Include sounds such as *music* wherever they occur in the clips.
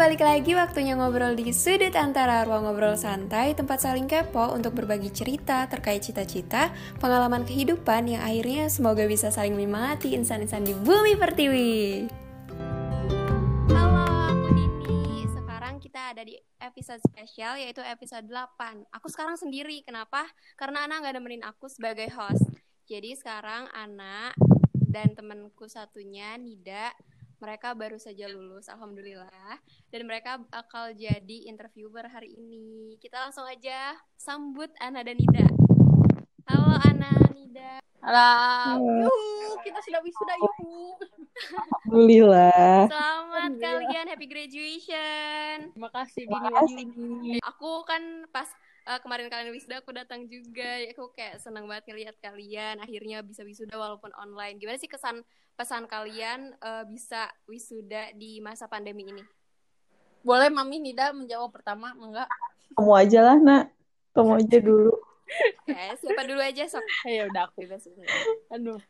balik lagi waktunya ngobrol di sudut antara ruang ngobrol santai, tempat saling kepo untuk berbagi cerita terkait cita-cita, pengalaman kehidupan yang akhirnya semoga bisa saling menyemangati insan-insan di bumi pertiwi. Halo, aku Dini. Sekarang kita ada di episode spesial yaitu episode 8. Aku sekarang sendiri, kenapa? Karena Ana nggak nemenin aku sebagai host. Jadi sekarang Ana dan temanku satunya, Nida, mereka baru saja lulus, alhamdulillah. Dan mereka bakal jadi interviewer hari ini. Kita langsung aja sambut Ana dan Nida. Halo Ana, Nida. Halo. Yuhu, kita sudah wisuda yuhu. Alhamdulillah. Selamat kalian, happy graduation. Terima kasih Dini. Aku kan pas uh, kemarin kalian wisuda aku datang juga ya aku kayak senang banget ngeliat kalian akhirnya bisa wisuda walaupun online gimana sih kesan pesan kalian uh, bisa wisuda di masa pandemi ini? Boleh Mami Nida menjawab pertama, enggak? Kamu aja lah, Nak. Kamu aja dulu. ya, *laughs* siapa dulu aja, Sok? ya udah aku. Aduh.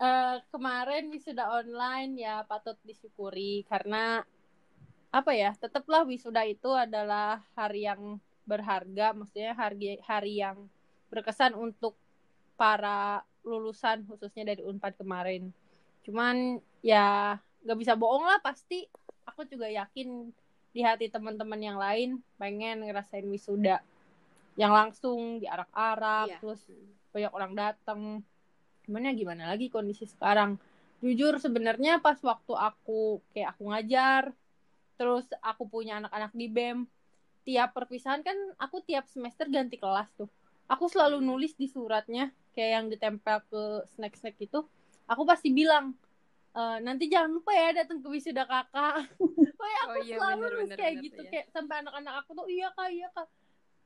Uh, kemarin wisuda online ya patut disyukuri karena apa ya tetaplah wisuda itu adalah hari yang berharga maksudnya hari hari yang berkesan untuk para lulusan khususnya dari Unpad kemarin. Cuman ya gak bisa bohong lah pasti. Aku juga yakin di hati teman-teman yang lain pengen ngerasain wisuda yang langsung diarak-arak yeah. terus banyak orang datang cuman ya gimana lagi kondisi sekarang? Jujur sebenarnya pas waktu aku kayak aku ngajar terus aku punya anak-anak di BEM tiap perpisahan kan aku tiap semester ganti kelas tuh aku selalu nulis di suratnya kayak yang ditempel ke snack-snack itu aku pasti bilang e, nanti jangan lupa ya datang ke wisuda kakak *laughs* kayak aku oh, iya, selalu bener, bener, kayak bener, gitu ya. kayak sampai anak-anak aku tuh iya kak iya kak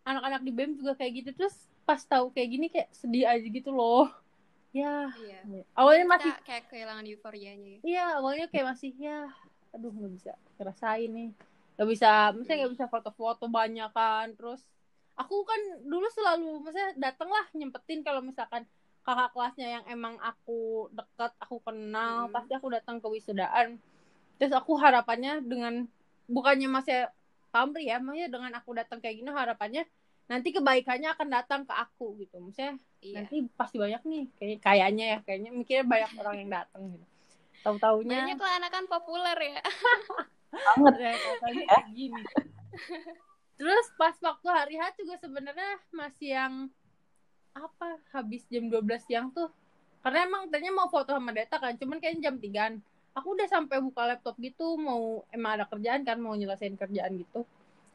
anak-anak di bem juga kayak gitu terus pas tahu kayak gini kayak sedih aja gitu loh ya iya. awalnya Kita masih kayak kehilangan euforianya ya. iya awalnya kayak masih ya aduh nggak bisa ngerasain nih nggak bisa misalnya nggak bisa foto-foto banyak kan. Terus aku kan dulu selalu misalnya dateng lah nyempetin kalau misalkan kakak kelasnya yang emang aku deket aku kenal hmm. pasti aku datang ke wisudaan terus aku harapannya dengan bukannya masih pamri ya maksudnya dengan aku datang kayak gini harapannya nanti kebaikannya akan datang ke aku gitu. Maksudnya iya. nanti pasti banyak nih kayak kayaknya ya kayaknya mikirnya banyak orang yang datang gitu. Tahu taunya banyak lah anak kan populer ya *laughs* banget. Ya. katanya gini terus pas waktu hari H juga sebenarnya masih yang apa habis jam 12 siang tuh. Karena emang tadinya mau foto sama Deta kan cuman kayaknya jam 3 aku udah sampai buka laptop gitu mau emang ada kerjaan kan mau nyelesain kerjaan gitu.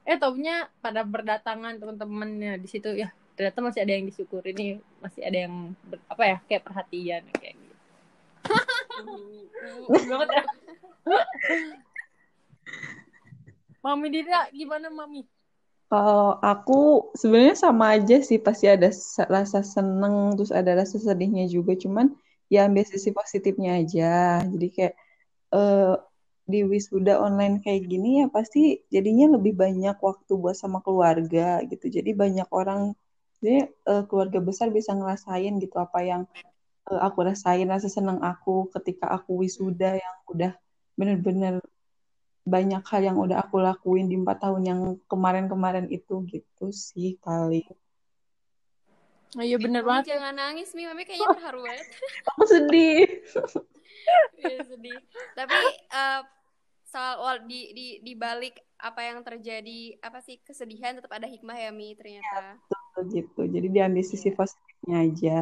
Eh taunya pada berdatangan teman-temannya di situ. Ya ternyata masih ada yang disyukuri nih masih ada yang ber, apa ya kayak perhatian kayak gitu. *laughs* Banget ya *laughs* Mami Dida gimana Mami? Kalau aku sebenarnya sama aja sih pasti ada rasa seneng terus ada rasa sedihnya juga cuman ya ambil sisi positifnya aja. Jadi kayak uh, di wisuda online kayak gini ya pasti jadinya lebih banyak waktu buat sama keluarga gitu. Jadi banyak orang jadi uh, keluarga besar bisa ngerasain gitu apa yang uh, aku rasain rasa seneng aku ketika aku wisuda yang udah bener-bener banyak hal yang udah aku lakuin di empat tahun yang kemarin-kemarin itu gitu sih kali. Oh, iya bener banget. Jangan nangis Mi, Mami kayaknya terharu banget. *laughs* aku sedih. Iya sedih. Tapi uh, soal di di di balik apa yang terjadi apa sih kesedihan tetap ada hikmah ya Mi ternyata. Ya, betul gitu. Jadi diambil sisi positifnya aja.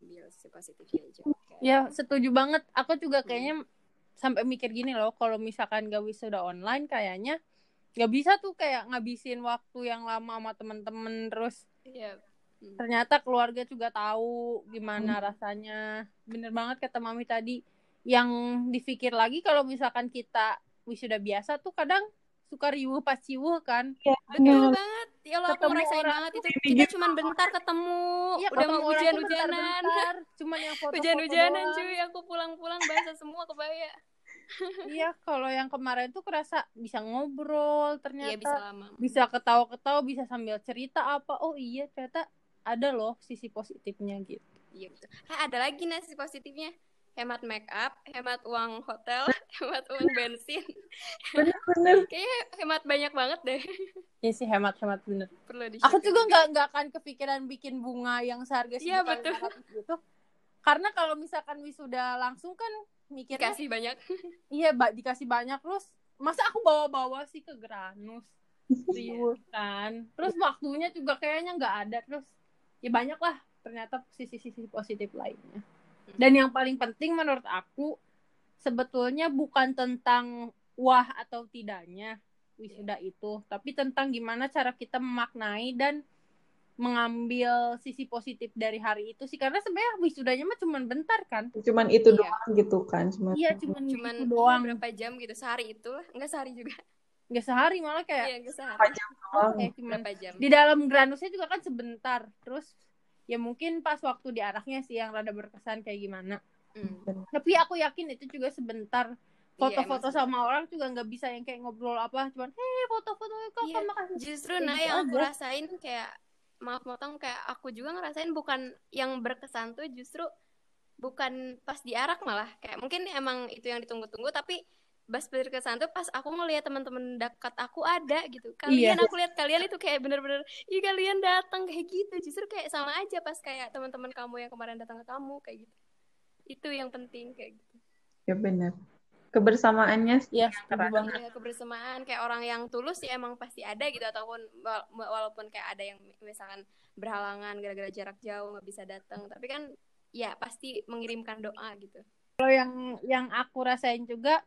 Ambil sisi positifnya aja. Okay. Ya setuju banget. Aku juga kayaknya sampai mikir gini loh kalau misalkan gak wisuda online kayaknya gak bisa tuh kayak ngabisin waktu yang lama sama temen-temen terus yeah. hmm. ternyata keluarga juga tahu gimana hmm. rasanya. Bener banget kata mami tadi. Yang dipikir lagi kalau misalkan kita wisuda biasa tuh kadang suka riuh pas ciuh kan. Ya, betul banget. Ya lo aku ngerasain banget itu. kita cuma bentar ketemu. Ya, udah mau hujan-hujanan. cuman yang *laughs* foto hujan-hujanan cuy. Aku pulang-pulang bahasa semua kebaya iya kalau yang kemarin tuh kerasa bisa ngobrol ternyata iya, bisa lama bisa ketawa-ketawa bisa sambil cerita apa oh iya ternyata ada loh sisi positifnya gitu iya betul nah, ada lagi nih sisi positifnya hemat make up, hemat uang hotel, *laughs* hemat uang bensin. Bener-bener. *laughs* Kayaknya hemat banyak banget deh. *laughs* Iya sih hemat-hemat bener. Perlu di Aku juga nggak nggak akan kepikiran bikin bunga yang seharga Iya, sejuta betul. gitu. Karena kalau misalkan wisuda langsung kan mikirnya kasih banyak. *laughs* iya ba- dikasih banyak terus masa aku bawa-bawa sih ke Granus? Serius kan. Terus waktunya juga kayaknya nggak ada terus ya banyak lah ternyata sisi-sisi positif lainnya. Dan yang paling penting menurut aku sebetulnya bukan tentang wah atau tidaknya wisuda itu tapi tentang gimana cara kita memaknai dan mengambil sisi positif dari hari itu sih karena sebenarnya wisudanya mah cuman bentar kan Cuman itu Iya. doang gitu kan. Cuman iya cuman, Cuman gitu doang iya, berapa jam gitu sehari itu lah. Enggak sehari juga. nggak sehari malah kayak Iya, enggak sehari. jam doang. kayak cuman Berapa jam? di dalam granusnya juga kan sebentar terus ya mungkin pas waktu di arahnya sih yang rada berkesan kayak gimana Hmm. tapi aku yakin itu juga sebentar foto-foto Iya, sama orang juga nggak bisa yang kayak ngobrol apa cuman hei foto-foto kapan Iya, makasih Justru nah gitu yang aku rasain kayak maaf motong kayak aku juga ngerasain bukan yang berkesan tuh justru bukan pas diarak malah. Kayak mungkin emang itu yang ditunggu-tunggu tapi pas berkesan tuh pas aku ngeliat teman-teman dekat aku ada gitu. Kalian Iya. aku lihat kalian itu kayak bener-bener ih kalian datang kayak gitu. Justru kayak sama aja pas kayak teman-teman kamu yang kemarin datang ke kamu kayak gitu. Itu yang penting kayak gitu. Ya benar. Kebersamaannya sih Iya, kerasa. banget. ya kebersamaan kayak orang yang tulus ya emang pasti ada gitu ataupun wa- walaupun kayak ada yang misalkan berhalangan gara-gara jarak jauh nggak bisa datang tapi kan ya pasti mengirimkan doa gitu kalau yang yang aku rasain juga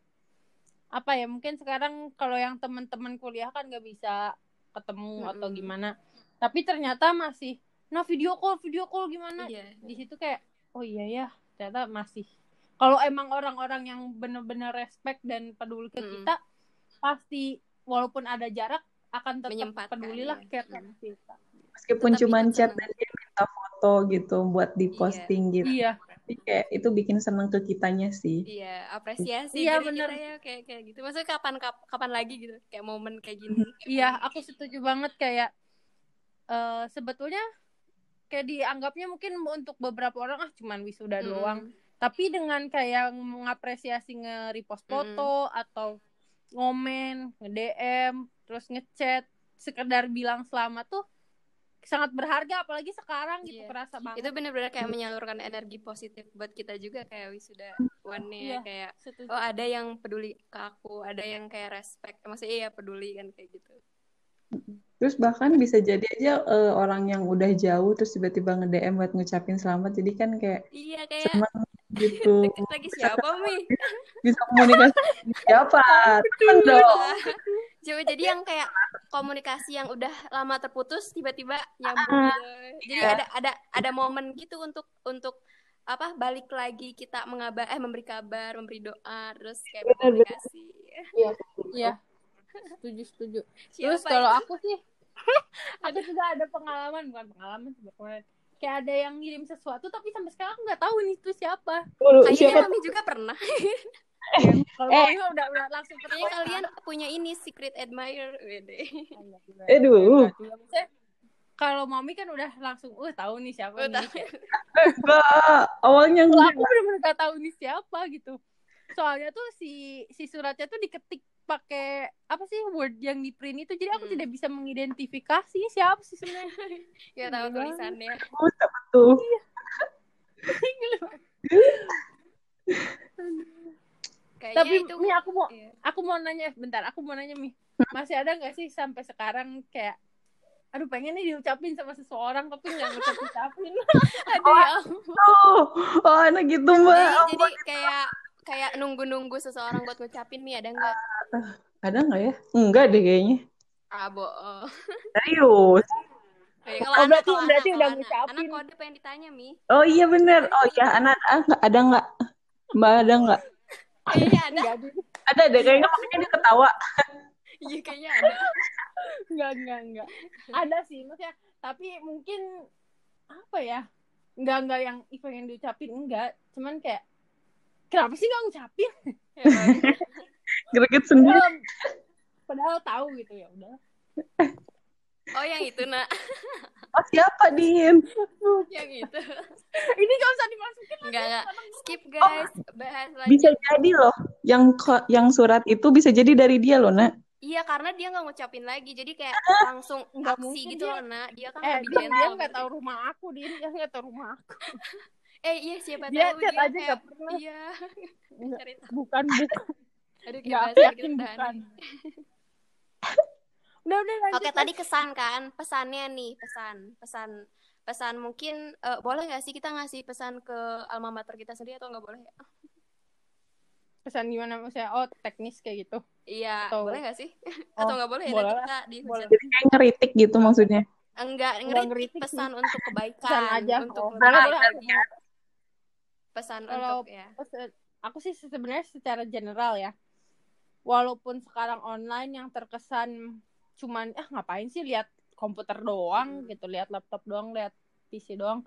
apa ya mungkin sekarang kalau yang teman-teman kuliah kan nggak bisa ketemu atau Mm-mm. gimana tapi ternyata masih nah video call video call gimana iya di situ kayak oh iya ya ternyata masih kalau emang orang-orang yang bener-bener respect dan peduli ke Mm-mm. kita pasti walaupun ada jarak akan tetap Menyempatkan, peduli lah ya. kayak Mm. kita Meskipun Tetap cuman bikin chat dan dia minta foto gitu buat diposting gitu. iya Tapi kayak itu bikin seneng ke kitanya sih. iya apresiasi Iya, bener. kita ya kayak kayak gitu maksudnya kapan kap- kapan lagi gitu kayak momen kayak gini Iya, aku setuju banget kayak eh sebetulnya kayak dianggapnya mungkin untuk beberapa orang ah cuman wisuda Mm-mm. doang. Tapi dengan kayak mengapresiasi nge-repost foto atau ngomen, nge-DM, terus ngechat, sekedar bilang selamat tuh sangat berharga apalagi sekarang gitu Iya. kerasa banget. itu bener-bener kayak menyalurkan energi positif buat kita juga kayak wisuda one Iya. kayak Setuju. oh ada yang peduli ke aku ada yang kayak respect maksudnya iya peduli kan kayak gitu Terus bahkan bisa jadi aja eh, orang yang udah jauh terus tiba-tiba nge-DM buat ngucapin selamat. Jadi kan kayak iya kayak gitu. lagi siapa mi *laughs* Bisa komunikasi siapa? Temen dong. Coba jadi yang kayak komunikasi yang udah lama terputus tiba-tiba nyambung Ah, gitu. Jadi iya. ada ada ada momen gitu untuk untuk apa balik lagi kita mengabar eh memberi kabar, memberi doa, terus kayak Bener, bener. komunikasi. Iya. Setuju, setuju. Terus kalau aku sih *laughs* aku juga ada pengalaman bukan pengalaman sih pokoknya kayak ada yang ngirim sesuatu tapi sampai sekarang aku nggak tahu nih itu siapa Dulu, Kayaknya siapa kami juga pernah. *laughs* kalau Eh. Mami mah udah udah langsung Kayaknya kalian punya ini secret admirer, wede. *laughs* Aduh. Maksudnya, kalau mami kan udah langsung uh tahu nih siapa Oh, nih enggak? Awalnya kalau enggak. aku bener-bener gak tahu nih siapa gitu soalnya tuh si si suratnya tuh diketik pakai apa sih word yang di print itu jadi aku Hmm. tidak bisa mengidentifikasi siapa sih sebenarnya *laughs* Ya tahu tulisannya. Oh, siapa tuh? Kayaknya tapi itu Mi aku mau Iya. aku mau nanya bentar aku mau nanya Mi masih ada nggak sih sampai sekarang kayak aduh pengen nih diucapin sama seseorang tapi nggak ngucap ucapin *laughs* Aduh ya ampun. Oh, oh anak gitu mbak. Jadi, jadi kayak kayak nunggu-nunggu seseorang buat ngucapin nih ada nggak? Ada nggak ya? Enggak deh kayaknya. Ah, bohong. *laughs* Serius. Kayak kalau Oh, anak, berarti- berarti anak, udah ngucapin. Anak kode pengen ditanya, Mi. Oh iya bener. Oh iya anak ah, ada nggak? Mbak ada nggak? *laughs* Kayaknya ada. ada deh kayaknya makanya dia ketawa. *laughs* Iya, kayaknya ada. nggak nggak nggak ada sih maksudnya tapi mungkin apa ya nggak nggak yang pengen diucapin enggak cuman kayak kenapa sih nggak ngucapin Emang. *laughs* Greget sendiri. padahal, padahal tahu gitu ya udah Oh yang itu nak, Oh, *laughs* siapa, Din? yang itu. *laughs* Ini gak usah dimasukin. Enggak enggak. Skip guys. Bahas lagi. Bisa jadi loh. Yang yang surat itu bisa jadi dari dia loh, Nak. Iya karena dia nggak ngucapin lagi, jadi kayak langsung Nggak aksi mungkin gitu dia- loh nak. Dia kan Eh, lebih dia, nggak gitu. tahu rumah aku, Din. Dia nggak tahu rumah aku. Eh iya siapa Dia tahu chat dia aja kayak nggak pernah. iya. Bukan, bukan. Aduh kita yakin bukan. Udah, udah lanjut. Oke tadi kesan kan, pesannya nih pesan, pesan, pesan mungkin eh, boleh nggak sih kita ngasih pesan ke alma mater kita sendiri atau nggak boleh ya? Pesan gimana maksudnya? Oh, teknis kayak gitu. Iya, Atau- boleh nggak sih? Oh, Atau nggak boleh ya? boleh kita di Boleh. Jadi kayak ngeritik gitu maksudnya. Enggak, Nggak ngeritik ngeritik pesan untuk kebaikan, Pesan aja. untuk Oh, boleh. baik Aku lagi. mau. Pesan Kalau- untuk ya. Aku sih sebenarnya secara general ya walaupun sekarang online yang terkesan cuman ah ngapain sih lihat komputer doang Hmm. gitu lihat laptop doang lihat PC doang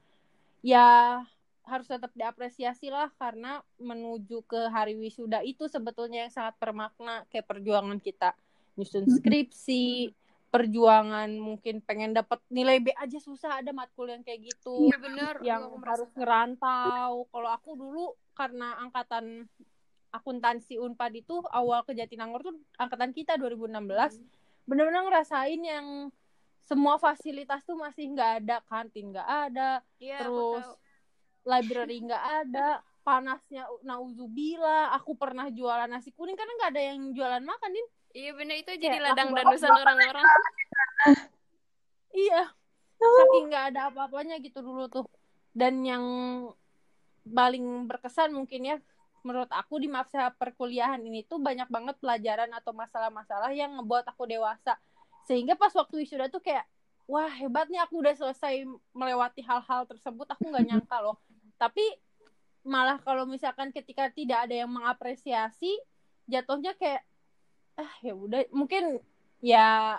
ya harus tetap diapresiasi lah karena menuju ke hari wisuda itu sebetulnya yang sangat bermakna kayak perjuangan kita nyusun skripsi perjuangan mungkin pengen dapat nilai B aja susah ada matkul yang kayak gitu Iya bener. yang aku harus merasakan. ngerantau. Kalau aku dulu karena angkatan akuntansi Unpad itu awal ke Jatinangor tuh angkatan kita 2016 Hmm. bener-bener ngerasain yang semua fasilitas tuh masih nggak ada kantin nggak ada aku terus library nggak ada panasnya nauzubillah aku pernah jualan nasi kuning karena nggak ada yang jualan makan din Iya bener itu jadi Kayak ladang aku dandusan orang-orang. *laughs* iya. Saking nggak ada apa-apanya gitu dulu tuh. Dan yang paling berkesan mungkin ya menurut aku di masa perkuliahan ini tuh banyak banget pelajaran atau masalah-masalah yang ngebuat aku dewasa. Sehingga pas waktu wisuda tuh kayak wah hebat nih aku udah selesai melewati hal-hal tersebut aku nggak *laughs* nyangka loh. Tapi malah kalau misalkan ketika tidak ada yang mengapresiasi jatuhnya kayak ah ya udah. Mungkin ya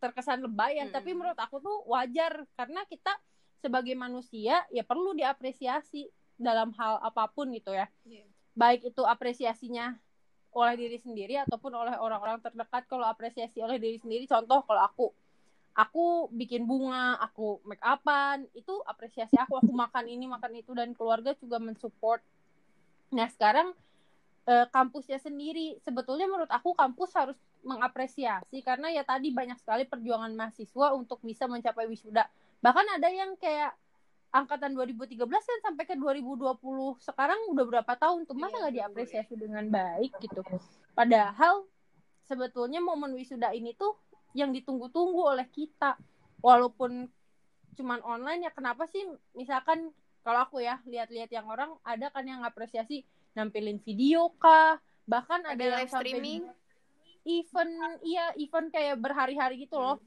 terkesan lebay ya Mm-mm. tapi menurut aku tuh wajar. Karena kita sebagai manusia ya perlu diapresiasi dalam hal apa pun gitu ya. Iya. baik itu apresiasinya oleh diri sendiri ataupun oleh orang-orang terdekat. Kalau apresiasi oleh diri sendiri contoh kalau aku. Aku bikin bunga aku make upan itu apresiasi aku. Aku makan ini makan itu dan keluarga juga mensupport. Nah sekarang eh, kampusnya sendiri. Sebetulnya menurut aku kampus harus mengapresiasi karena ya tadi banyak sekali perjuangan mahasiswa untuk bisa mencapai wisuda. Bahkan ada yang kayak angkatan 2013 kan sampai ke 2020 sekarang udah berapa tahun tuh? Masa Iya, nggak diapresiasi dengan baik gitu? Padahal sebetulnya momen wisuda ini tuh yang ditunggu-tunggu oleh kita. Walaupun cuman online ya kenapa sih? Misalkan kalau aku ya lihat-lihat yang orang ada kan yang apresiasi nampilin video kah? Bahkan ada, Ada yang live streaming. event iya event kayak berhari-hari gitu loh.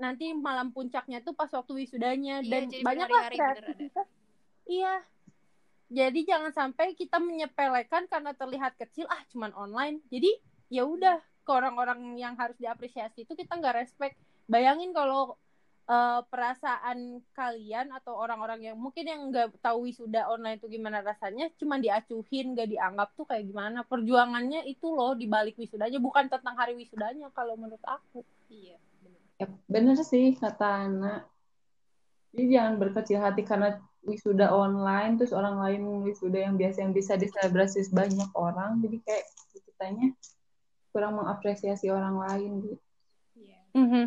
Nanti malam puncaknya tuh pas waktu wisudanya Iya, dan banyak lah kreativitas. Iya. Jadi jangan sampai kita menyepelekan karena terlihat kecil ah cuman online. Jadi ya udah ke orang-orang yang harus diapresiasi itu kita nggak respect. Bayangin kalau eh, perasaan kalian atau orang-orang yang mungkin yang nggak tahu wisuda online itu gimana rasanya cuman diacuhin gak dianggap tuh kayak gimana perjuangannya itu loh di balik wisudanya bukan tentang hari wisudanya kalau menurut aku Iya, bener. Ya, bener sih kata Ana. Jadi jangan berkecil hati karena wisuda online, terus orang lain wisuda yang biasa yang bisa diselebrasi banyak orang. Jadi kayak kitanya kurang mengapresiasi orang lain gitu. Iya. Mhm.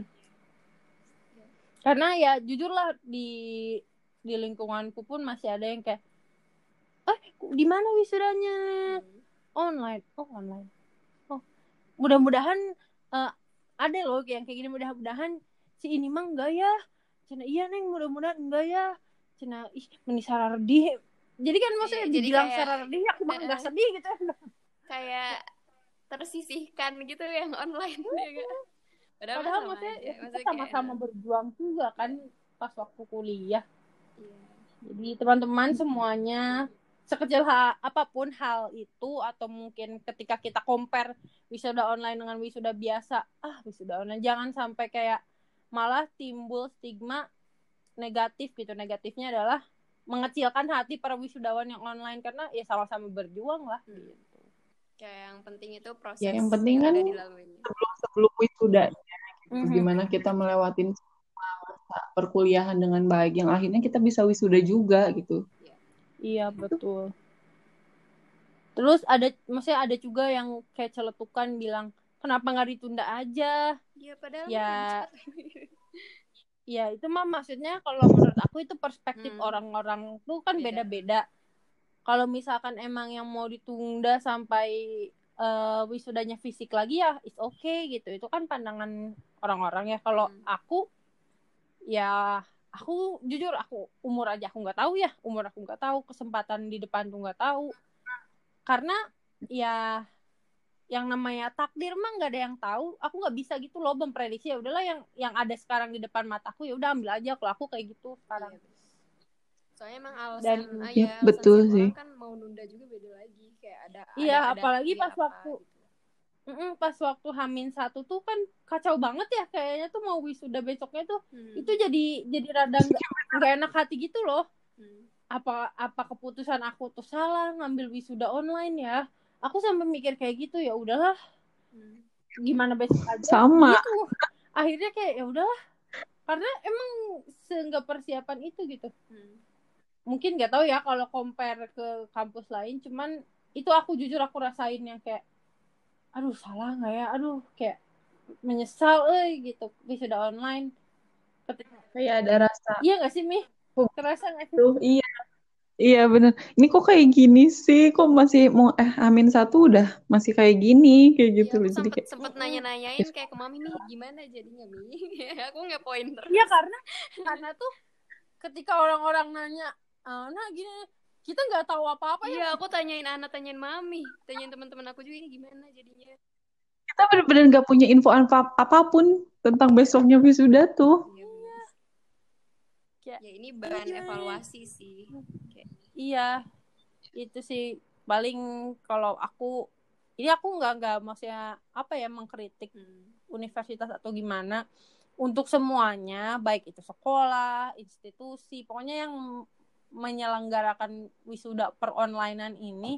Karena ya jujur lah di di lingkunganku pun masih ada yang kayak, eh di mana wisudanya Hmm. online? Oh online. Oh mudah-mudahan eh, ada loh yang kayak gini mudah-mudahan si ini mah enggak ya. Cina iya neng mudah-mudahan enggak ya. Cina ih meni sarardi. Jadi kan maksudnya Iya, jadi dibilang kayak- sarardi aku mah enggak sedih gitu. Kayak tersisihkan gitu yang online ya nggak? Padahal, Padahal sama maksudnya aja. ya, kita sama-sama kayak, berjuang juga kan pas waktu kuliah. iya. Jadi teman-teman semuanya sekecil ha- apa pun hal itu atau mungkin ketika kita compare wisuda online dengan wisuda biasa, ah wisuda online jangan sampai kayak malah timbul stigma negatif gitu. Negatifnya adalah mengecilkan hati para wisudawan yang online karena ya sama-sama berjuang lah Hmm. gitu. Kayak yang penting itu proses Ya, yang penting yang kan. Sebelum sebelum wisuda, Mhm. gimana kita melewatin perkuliahan dengan baik yang akhirnya kita bisa wisuda juga gitu. Iya betul. Terus ada, maksudnya ada juga yang kayak celetukan bilang kenapa nggak ditunda aja? Iya padahal Ya. *laughs* Ya itu mah maksudnya kalau menurut aku itu perspektif Hmm. orang-orang tuh kan Beda. beda-beda. Kalau misalkan emang yang mau ditunda sampai eh, wisudanya fisik lagi ya it's okay gitu. Itu kan pandangan orang-orang ya. Kalau Hmm. aku ya aku jujur aku umur aja aku nggak tahu ya umur aku nggak tahu kesempatan di depan tuh nggak tahu karena ya yang namanya takdir mah nggak ada yang tahu aku nggak bisa gitu loh memprediksi ya udahlah yang yang ada sekarang di depan mataku ya udah ambil aja kalau aku kayak gitu sekarang Iya, Soalnya emang alasan Dan- aja, alasan betul sih. kan mau nunda juga beda lagi kayak ada Iya, ada- apalagi pas apa, waktu- gitu. Mm-mm, pas waktu Hamin satu tuh kan kacau banget ya kayaknya tuh mau wisuda besoknya tuh Hmm. itu jadi jadi rada nggak nggak enak hati gitu loh Hmm. apa apa keputusan aku tuh salah ngambil wisuda online ya aku sampai mikir kayak gitu ya udahlah Hmm. gimana besok aja Sama. gitu akhirnya kayak ya udahlah karena emang seenggak persiapan itu gitu Hmm. mungkin nggak tahu ya kalau compare ke kampus lain cuman itu aku jujur aku rasain yang kayak aduh salah nggak ya aduh kayak menyesal eh gitu wisuda online ketika Kayak ada rasa iya nggak sih mi Oh. kerasa nggak sih tuh iya. Iya bener. Ini kok kayak gini sih? Kok masih mau eh Amin satu udah masih kayak gini kayak gitu Iya, loh. aku Jadi sempet, kayak sempet nanya-nanyain kayak ke mami nih gimana jadinya mi *laughs* aku nggak poin terus Iya karena karena tuh ketika orang-orang nanya "Ah, nah gini kita nggak tahu apa-apa ya iya aku tanyain anak tanyain mami tanyain teman-teman aku juga ini gimana jadinya kita bener-bener nggak punya info apa apa pun tentang besoknya wisuda tuh. iya. Kayak, ya ini bahan iya. evaluasi sih kayak iya itu sih paling kalau aku ini aku nggak nggak maksudnya apa ya mengkritik hmm. universitas atau gimana untuk semuanya baik itu sekolah institusi pokoknya yang menyelenggarakan wisuda per onlinean ini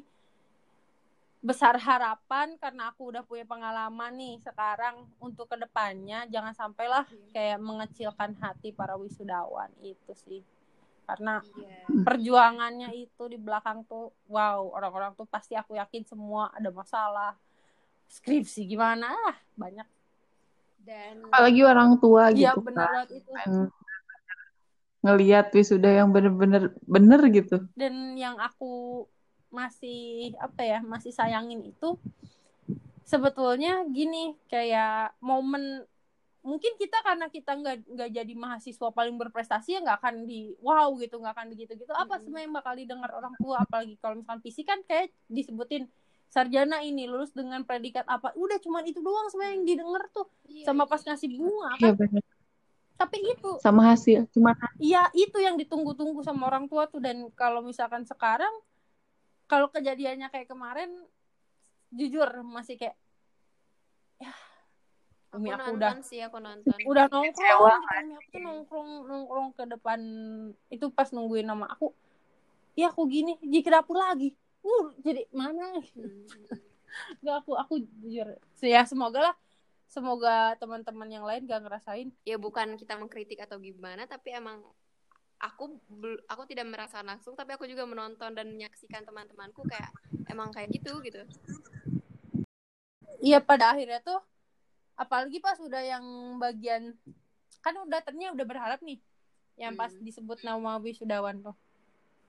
besar harapan karena aku udah punya pengalaman nih sekarang untuk ke depannya jangan sampailah kayak mengecilkan hati para wisudawan itu sih. Karena iya. perjuangannya itu di belakang tuh wow orang-orang tuh pasti aku yakin semua ada masalah. Skripsi gimana? Ah banyak. Dan Apalagi orang tua iya gitu benar kan. itu. Kan ngelihat wisuda yang bener-bener bener gitu. dan yang aku masih apa ya masih sayangin itu sebetulnya gini kayak momen mungkin kita karena kita nggak nggak jadi mahasiswa paling berprestasi ya nggak akan di wow gitu nggak akan gitu gitu apa sebenarnya yang bakal didengar orang tua apalagi kalau misalkan fisik kan kayak disebutin sarjana ini lulus dengan predikat apa udah cuman itu doang sebenarnya yang didengar tuh iya, sama iya. pas ngasih bunga Iya kan bener. Tapi itu Sama hasil cuma Iya, itu yang ditunggu-tunggu sama orang tua tuh. Dan kalau misalkan sekarang kalau kejadiannya kayak kemarin jujur masih kayak ya aku Umi aku nonton udah sih aku nonton. Udah nongkrong Kecewa gitu. Umi aku tuh nongkrong nongkrong ke depan itu pas nungguin nama aku ya aku gini jika dapur lagi. Uh jadi mana? Hmm. *laughs* Gak aku aku jujur ya semoga lah semoga teman-teman yang lain gak ngerasain. Ya bukan kita mengkritik atau gimana tapi emang aku aku tidak merasakan langsung tapi aku juga menonton dan menyaksikan teman-temanku kayak emang kayak gitu gitu. Iya pada akhirnya tuh apalagi pas udah yang bagian kan udah ternyata udah berharap nih yang pas Hmm. disebut nama wisudawan tuh.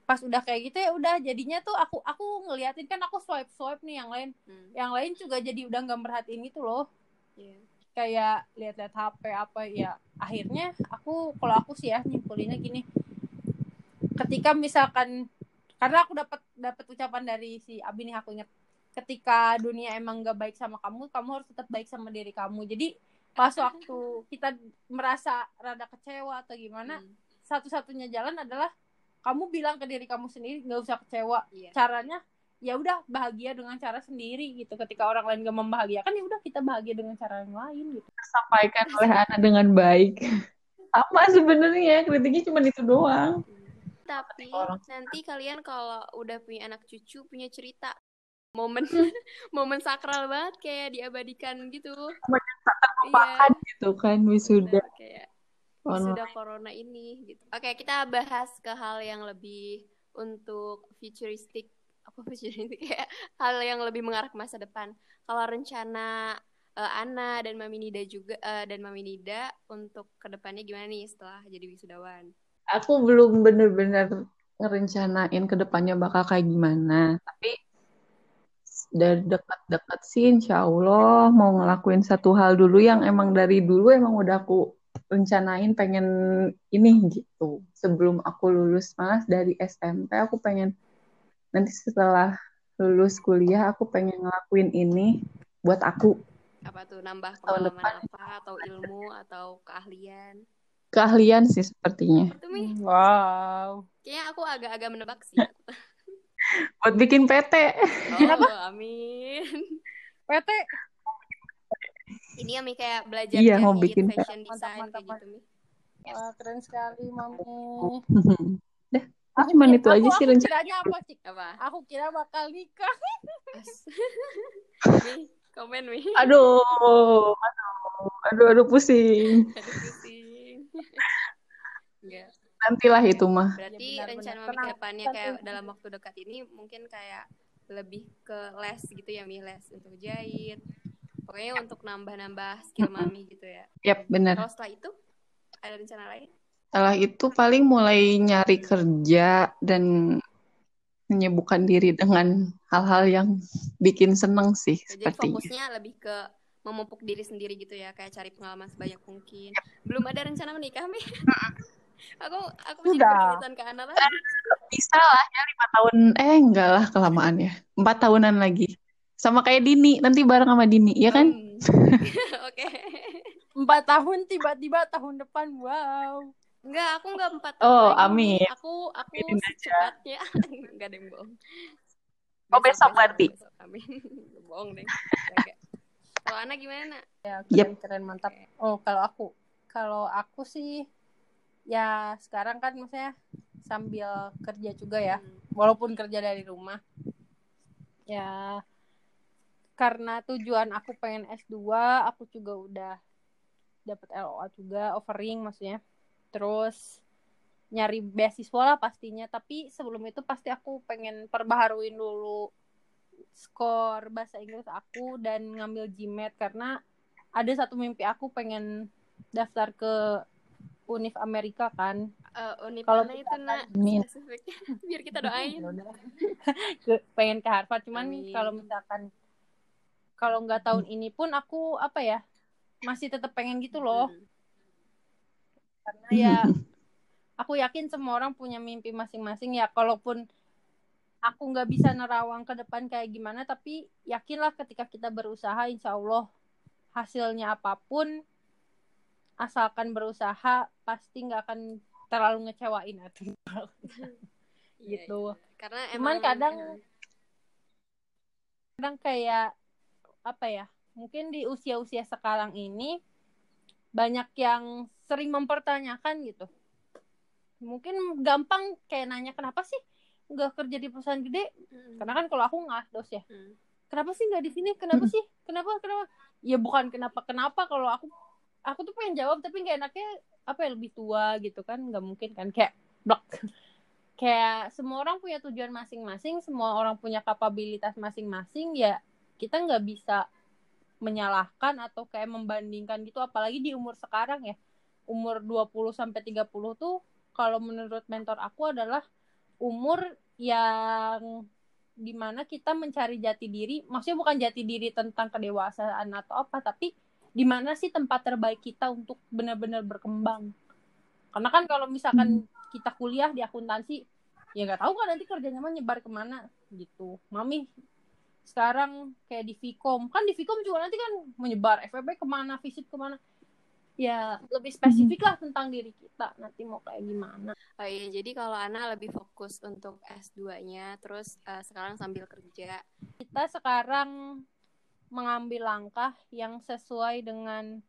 Pas udah kayak gitu ya udah jadinya tuh aku aku ngeliatin kan aku swipe swipe nih yang lain. Hmm. yang lain juga jadi udah nggak merhatiin itu loh Iya. kayak lihat-lihat HP apa ya akhirnya aku kalau aku sih ya nyimpulinnya gini ketika misalkan karena aku dapat dapat ucapan dari si Abi nih aku inget ketika dunia emang gak baik sama kamu kamu harus tetap baik sama diri kamu jadi pas *laughs* waktu kita merasa rada kecewa atau gimana Hmm. satu-satunya jalan adalah kamu bilang ke diri kamu sendiri nggak usah kecewa Iya. caranya ya udah bahagia dengan cara sendiri gitu ketika orang lain gak membahagiakan ya udah kita bahagia dengan cara yang lain gitu tersampaikan oleh anak dengan baik. *laughs* Sama sebenarnya kritiknya cuma itu doang. Tapi orang. nanti kalian kalau udah punya anak cucu punya cerita momen *laughs* momen sakral banget kayak diabadikan gitu. Terlupakan Iya. gitu kan wisuda. bener, kayak sudah corona ini gitu. Oke, kita bahas ke hal yang lebih untuk futuristik futuristik *laughs* ya hal yang lebih mengarah ke masa depan. Kalau rencana uh, Ana dan Mami Nida juga uh, dan Mami Nida untuk ke depannya gimana nih setelah jadi wisudawan? Aku belum bener-bener ngerencanain ke depannya bakal kayak gimana, tapi dari dekat-dekat sih insya Allah mau ngelakuin satu hal dulu yang emang dari dulu emang udah aku rencanain pengen ini gitu sebelum aku lulus malas dari SMP aku pengen nanti setelah lulus kuliah aku pengen ngelakuin ini buat aku. Apa tuh? Nambah pengalaman apa? Atau ilmu? Atau keahlian? Keahlian sih sepertinya. Wow. Kayaknya aku agak-agak menebak sih. *laughs* Buat bikin PT oh, amin. PT ini ya Mi kayak belajar iya mau bikin fashion design mantap, kayak gitu Mi. Wah, keren sekali mami. *laughs* Dah, aku cuma itu aja sih rencana. apa, Cik? Apa? Aku kira bakal nikah. Mi, *laughs* komen Mi. Aduh, aduh, aduh, aduh pusing. *laughs* Aduh pusing. Enggak. *laughs* Nantilah itu mah. Berarti ya, rencana Mami ke depannya kayak dalam waktu dekat ini mungkin kayak lebih ke les gitu ya Mi, les untuk jahit. Pokoknya untuk nambah-nambah skill Mami gitu ya. Yap, benar. Kalau setelah itu ada rencana lain? Setelah itu paling mulai nyari kerja dan menyibukkan diri dengan hal-hal yang bikin seneng sih Jadi sepertinya. fokusnya lebih ke memupuk diri sendiri gitu ya, kayak cari pengalaman sebanyak mungkin. Belum ada rencana menikah, Mi? *laughs* aku aku masih ke anak lagi. *laughs* Bisa lah ya lima tahun, eh enggak lah kelamaan ya. Empat tahunan lagi. Sama kayak Dini, nanti bareng sama Dini, ya kan? Hmm. *laughs* Oke. Empat tahun tiba-tiba tahun depan, wow. Enggak, aku enggak empat tahun. Oh, lagi. amin. Aku aku secepatnya *laughs* enggak ada yang bohong. Oh, besok berarti. Besok, amin. *laughs* bohong deh. Kalau Ana gimana? Ya, keren, yep. keren mantap. Oh, kalau aku, kalau aku sih ya sekarang kan maksudnya sambil kerja juga ya, hmm. walaupun kerja dari rumah. Ya karena tujuan aku pengen S2, aku juga udah dapat LOA juga, offering maksudnya. Terus nyari beasiswa lah pastinya, tapi sebelum itu pasti aku pengen perbaharuin dulu skor bahasa Inggris aku dan ngambil GMAT karena ada satu mimpi aku pengen daftar ke Univ Amerika kan. Uh, Univ kalau itu nak *laughs* biar kita doain. *laughs* pengen ke Harvard cuman kalau misalkan kalau nggak tahun ini pun aku apa ya masih tetap pengen gitu loh. Hmm. Karena ya *laughs* aku yakin semua orang punya mimpi masing-masing ya. Kalaupun aku nggak bisa nerawang ke depan kayak gimana tapi yakinlah ketika kita berusaha insya Allah hasilnya apa pun asalkan berusaha pasti nggak akan terlalu ngecewain atau *laughs* *laughs* gitu. iya, iya. karena cuman emang kadang kadang kayak apa ya mungkin di usia-usia sekarang ini banyak yang sering mempertanyakan gitu. Mungkin gampang kayak nanya kenapa sih nggak kerja di perusahaan gede? Hmm. karena kan kalau aku nggak dos ya. Hmm. kenapa sih nggak di sini? Kenapa hmm. sih? Kenapa kenapa? Ya bukan kenapa kenapa. Kalau aku aku tuh pengen jawab tapi nggak enaknya apa ya lebih tua gitu kan nggak mungkin kan. Kayak blok. *laughs* Kayak semua orang punya tujuan masing-masing semua orang punya kapabilitas masing-masing ya kita nggak bisa menyalahkan atau kayak membandingkan gitu apalagi di umur sekarang ya umur 20 sampai 30 tuh kalau menurut mentor aku adalah umur yang di mana kita mencari jati diri. Maksudnya bukan jati diri tentang kedewasaan atau apa tapi di mana sih tempat terbaik kita untuk benar-benar berkembang. Karena kan kalau misalkan hmm. kita kuliah di akuntansi ya nggak tahu kan nanti kerjanya mah nyebar ke mana gitu. Mami sekarang kayak di Vcom kan di Vcom juga nanti kan menyebar FEB ke mana visit ke mana ya lebih spesifik lah tentang diri kita nanti mau kayak gimana. Oh iya, jadi kalau Ana lebih fokus untuk S2-nya, terus uh, sekarang sambil kerja. Kita sekarang mengambil langkah yang sesuai dengan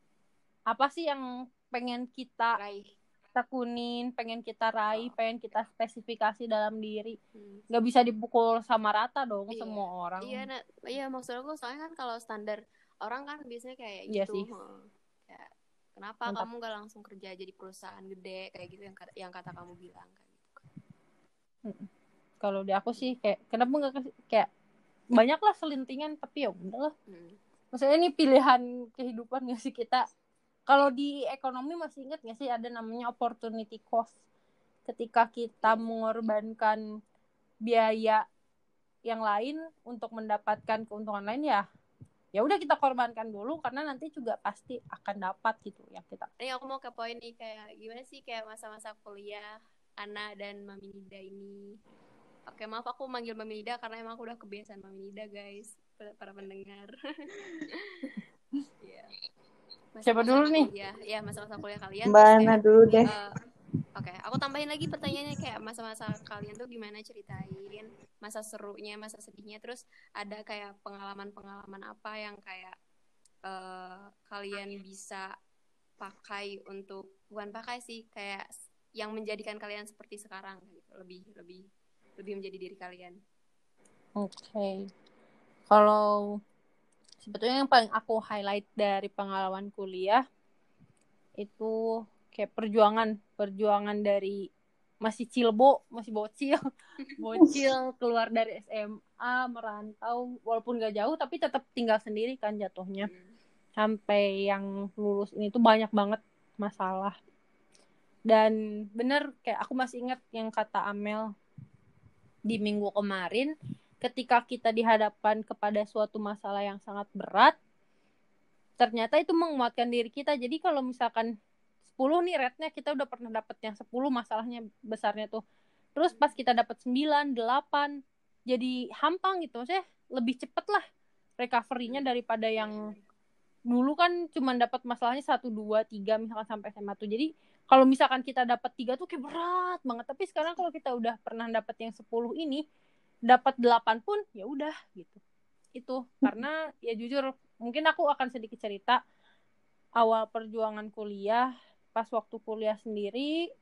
apa sih yang pengen kita raih tekunin, pengen kita raih, oh. pengen kita spesifikasi dalam diri. Hmm. Gak bisa dipukul sama rata dong iya. semua orang. Iya, nah, iya maksud aku soalnya kan kalau standar orang kan biasanya kayak iya gitu. Sih kenapa Mantap. kamu nggak langsung kerja aja di perusahaan gede kayak gitu yang kata, yang kata kamu bilang gitu? Kalau di aku sih kayak kenapa nggak kayak banyak lah selintingan tapi ya udahlah Hmm. maksudnya ini pilihan kehidupan gak sih kita? Kalau di ekonomi masih ingat gak sih ada namanya opportunity cost? Ketika kita mengorbankan biaya yang lain untuk mendapatkan keuntungan lain ya ya udah kita korbankan dulu karena nanti juga pasti akan dapat gitu ya kita ini aku mau ke poin nih kayak gimana sih kayak masa-masa kuliah Ana dan Mami Nida ini oke maaf aku manggil Mami Nida karena emang aku udah kebiasaan Mami Nida guys para para pendengar *laughs* Iya. Siapa Masa-masa dulu nih? kuliah. ya masa-masa kuliah kalian Mbak Ana dulu deh. eh, Oke, aku tambahin lagi pertanyaannya kayak masa-masa kalian tuh gimana ceritain masa serunya, masa sedihnya, terus ada kayak pengalaman-pengalaman apa yang kayak eh, kalian bisa pakai untuk bukan pakai sih, kayak yang menjadikan kalian seperti sekarang gitu, lebih lebih lebih menjadi diri kalian. Oke. Kalau sebetulnya yang paling aku highlight dari pengalaman kuliah itu kayak perjuangan, perjuangan dari masih cilbo, masih bocil, *laughs* bocil keluar dari SMA, merantau, walaupun gak jauh tapi tetap tinggal sendiri kan jatuhnya. Hmm. Sampai yang lulus ini tuh banyak banget masalah. Dan bener kayak aku masih ingat yang kata Amel di minggu kemarin ketika kita dihadapkan kepada suatu masalah yang sangat berat ternyata itu menguatkan diri kita jadi kalau misalkan 10 nih rate-nya kita udah pernah dapet yang 10 masalahnya besarnya tuh. Terus pas kita dapat 9, 8 jadi hampang gitu. Maksudnya lebih cepet lah recovery-nya daripada yang dulu kan cuma dapat masalahnya satu dua tiga misalkan sampai SMA tuh. Jadi kalau misalkan kita dapat tiga tuh kayak berat banget. Tapi sekarang kalau kita udah pernah dapat yang 10 ini dapat 8 pun ya udah gitu. Itu karena ya jujur mungkin aku akan sedikit cerita. Awal perjuangan kuliah pas waktu kuliah sendiri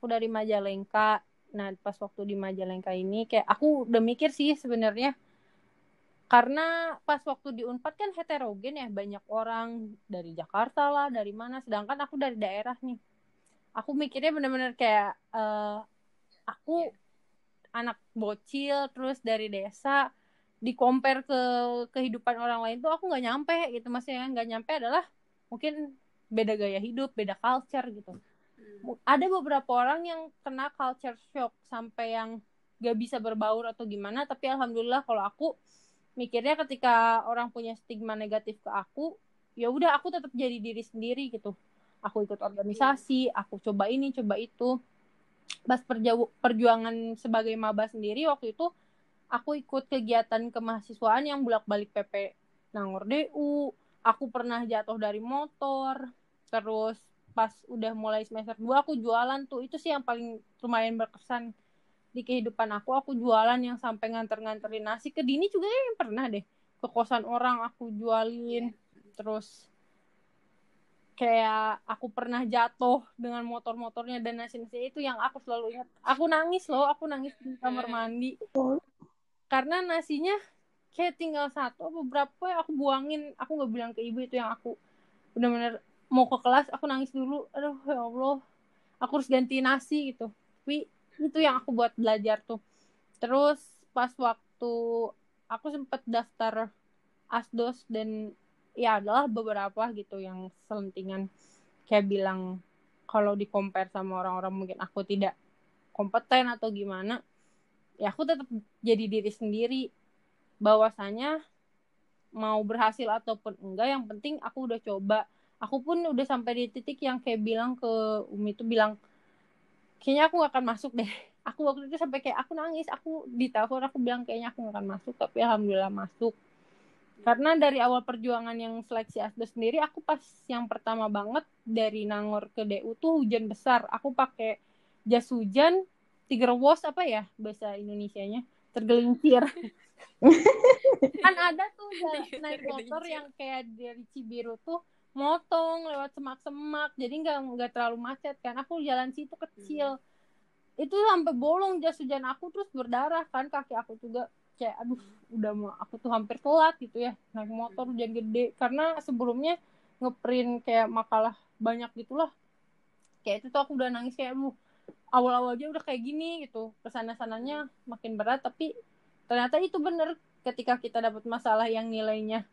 aku dari Majalengka. Nah pas waktu di Majalengka ini kayak aku udah mikir sih sebenarnya. Karena pas waktu di Unpad kan heterogen ya banyak orang. Dari Jakarta lah dari mana. Sedangkan aku dari daerah nih. Aku mikirnya bener-bener kayak eh, aku anak bocil terus dari desa di compare ke kehidupan orang lain tuh aku nggak nyampe gitu. Maksudnya nggak nyampe adalah mungkin beda gaya hidup beda culture gitu. Hmm. ada beberapa orang yang kena culture shock sampai yang gak bisa berbaur atau gimana tapi alhamdulillah kalau aku mikirnya ketika orang punya stigma negatif ke aku ya udah aku tetap jadi diri sendiri gitu. Aku ikut organisasi aku coba ini coba itu. Pas perjau- perjuangan sebagai maba sendiri waktu itu aku ikut kegiatan kemahasiswaan yang bolak-balik PP Nangor DU aku pernah jatuh dari motor terus pas udah mulai semester 2 aku jualan tuh. Itu sih yang paling lumayan berkesan di kehidupan aku. Aku jualan yang sampai nganter-nganterin nasi. Ke Dini juga yang pernah deh. Ke kosan orang aku jualin. Terus kayak aku pernah jatuh dengan motor-motornya dan nasi-nasi itu yang aku selalu ingat. Aku nangis loh. Aku nangis di kamar mandi. Karena nasinya kayak tinggal satu apa berapa ya aku buangin. Aku nggak bilang ke ibu itu yang aku benar-benar mau ke kelas aku nangis dulu. Aduh ya allah. Aku harus ganti nasi gitu. Tapi itu yang aku buat belajar tuh. Terus pas waktu aku sempet daftar asdos dan ya adalah beberapa gitu yang selentingan. Kayak bilang kalau di compare sama orang-orang mungkin aku tidak kompeten atau gimana ya aku tetap jadi diri sendiri. Bahwasanya mau berhasil ataupun enggak yang penting aku udah coba aku pun udah sampai di titik yang kayak bilang ke Umi itu bilang kayaknya aku gak akan masuk deh. *laughs* Aku waktu itu sampai kayak aku nangis aku di telepon aku bilang kayaknya aku gak akan masuk tapi alhamdulillah masuk. Karena dari awal perjuangan yang seleksi asdos sendiri aku pas yang pertama banget dari Nangor ke DU tuh hujan besar. Aku pakai jas hujan tiger wash apa ya bahasa Indonesianya? Tergelincir. *laughs* Kan ada tuh naik motor yang kayak dari Cibiru tuh motong lewat semak-semak. Jadi nggak nggak terlalu macet kan. Aku jalan situ kecil. Itu sampai bolong jas hujan aku terus berdarah kan. Kaki aku juga kayak aduh udah mau aku tuh hampir telat gitu ya. Naik motor hujan gede. Karena sebelumnya ngeprint kayak makalah banyak gitulah. Kayak itu tuh aku udah nangis kayak lu awal-awal aja udah kayak gini gitu. Ke sana sananya makin berat. Tapi ternyata itu bener ketika kita dapat masalah yang nilainya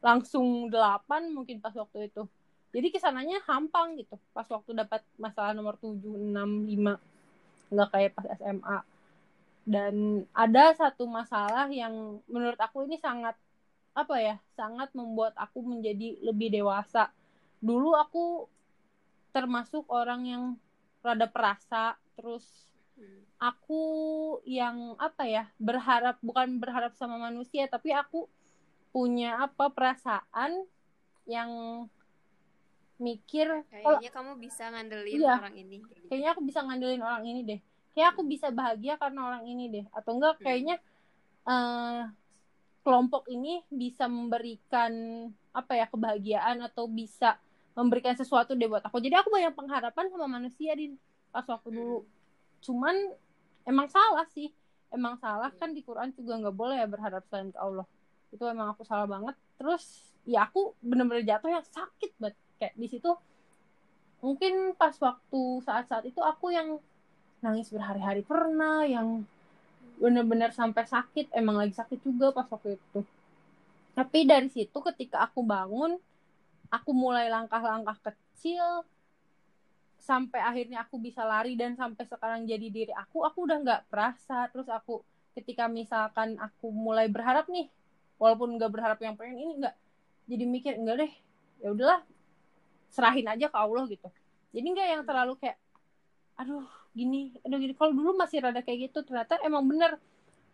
langsung delapan mungkin pas waktu itu. Jadi ke sananya hampang gitu pas waktu dapat masalah nomor tujuh enam lima. Nggak kayak pas SMA dan ada satu masalah yang menurut aku ini sangat apa ya sangat membuat aku menjadi lebih dewasa. Dulu aku termasuk orang yang rada perasa terus aku yang apa ya berharap bukan berharap sama manusia tapi aku punya apa perasaan yang mikir kayaknya kamu bisa ngandelin iya, orang ini. Kayaknya aku bisa ngandelin orang ini deh. Kayak aku bisa bahagia karena orang ini deh. Atau enggak Hmm. kayaknya eh, kelompok ini bisa memberikan apa ya kebahagiaan atau bisa memberikan sesuatu deh buat aku. Jadi aku banyak pengharapan sama manusia di pas waktu dulu. Cuman emang salah sih. Emang salah kan di Quran juga nggak boleh ya berharap selain ke Allah itu emang aku salah banget. Terus ya aku bener-bener jatuh yang sakit banget. Kayak di situ mungkin pas waktu saat-saat itu aku yang nangis berhari-hari pernah yang bener-bener sampai sakit. Emang lagi sakit juga pas waktu itu. Tapi dari situ ketika aku bangun aku mulai langkah-langkah kecil sampai akhirnya aku bisa lari dan sampai sekarang jadi diri aku aku udah nggak perasa. Terus aku ketika misalkan aku mulai berharap nih walaupun nggak berharap yang pengen ini nggak jadi mikir enggak deh ya udahlah serahin aja ke Allah gitu. Jadi nggak yang terlalu kayak aduh gini aduh gini. Kalau dulu masih rada kayak gitu ternyata emang bener.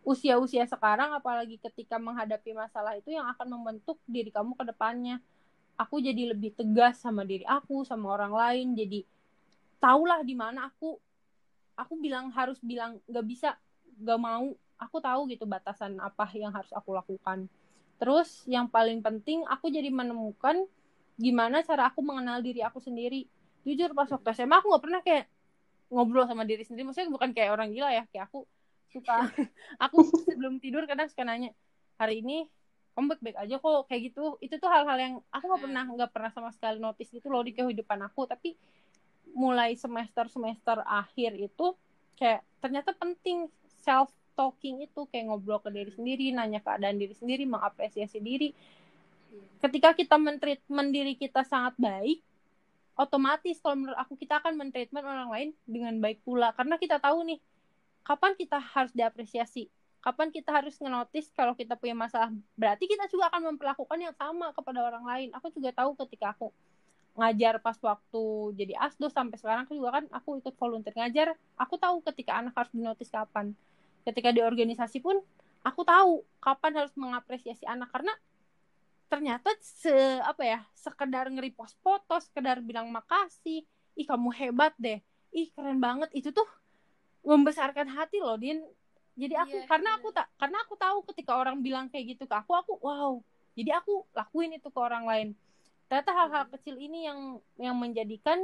Usia-usia sekarang apalagi ketika menghadapi masalah itu yang akan membentuk diri kamu ke depannya. Aku jadi lebih tegas sama diri aku sama orang lain jadi tahulah di mana aku. Aku bilang harus bilang nggak bisa nggak mau aku tahu gitu batasan apa yang harus aku lakukan terus yang paling penting aku jadi menemukan gimana cara aku mengenal diri aku sendiri. Jujur pas waktu SMA aku nggak pernah kayak ngobrol sama diri sendiri. Maksudnya bukan kayak orang gila ya kayak aku suka. *laughs* Aku sebelum tidur kadang suka nanya hari ini kamu baik-baik aja kok? Kayak gitu. Itu tuh hal-hal yang aku nggak pernah nggak pernah sama sekali notice gitu loh di kehidupan aku. Tapi mulai semester semester akhir itu kayak ternyata penting self talking itu kayak ngobrol ke diri sendiri nanya keadaan diri sendiri mengapresiasi diri. Ketika kita mentreatment diri kita sangat baik otomatis kalau menurut aku kita akan mentreatment orang lain dengan baik pula. Karena kita tahu nih kapan kita harus diapresiasi? Kapan kita harus ngenotis kalau kita punya masalah? Berarti kita juga akan memperlakukan yang sama kepada orang lain. Aku juga tahu ketika aku ngajar pas waktu jadi asdos sampai sekarang aku juga kan aku ikut volunteer ngajar. Aku tahu ketika anak harus dinotis kapan ketika di organisasi pun aku tahu kapan harus mengapresiasi anak. Karena ternyata se apa ya sekedar nge-repost foto sekedar bilang makasih ih kamu hebat deh. Ih keren banget. Itu tuh membesarkan hati loh din. Jadi aku Iya, karena iya. aku tak karena aku tahu ketika orang bilang kayak gitu ke aku aku wow. Jadi aku lakuin itu ke orang lain. Ternyata hal-hal kecil ini yang yang menjadikan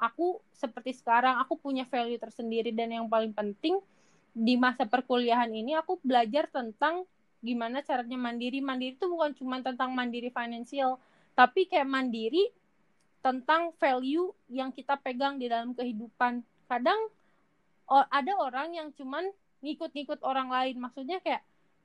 aku seperti sekarang aku punya value tersendiri dan yang paling penting di masa perkuliahan ini aku belajar tentang gimana caranya mandiri. Mandiri itu bukan cuma tentang mandiri finansial tapi kayak mandiri tentang value yang kita pegang di dalam kehidupan. Kadang ada orang yang cuman ngikut-ngikut orang lain. Maksudnya kayak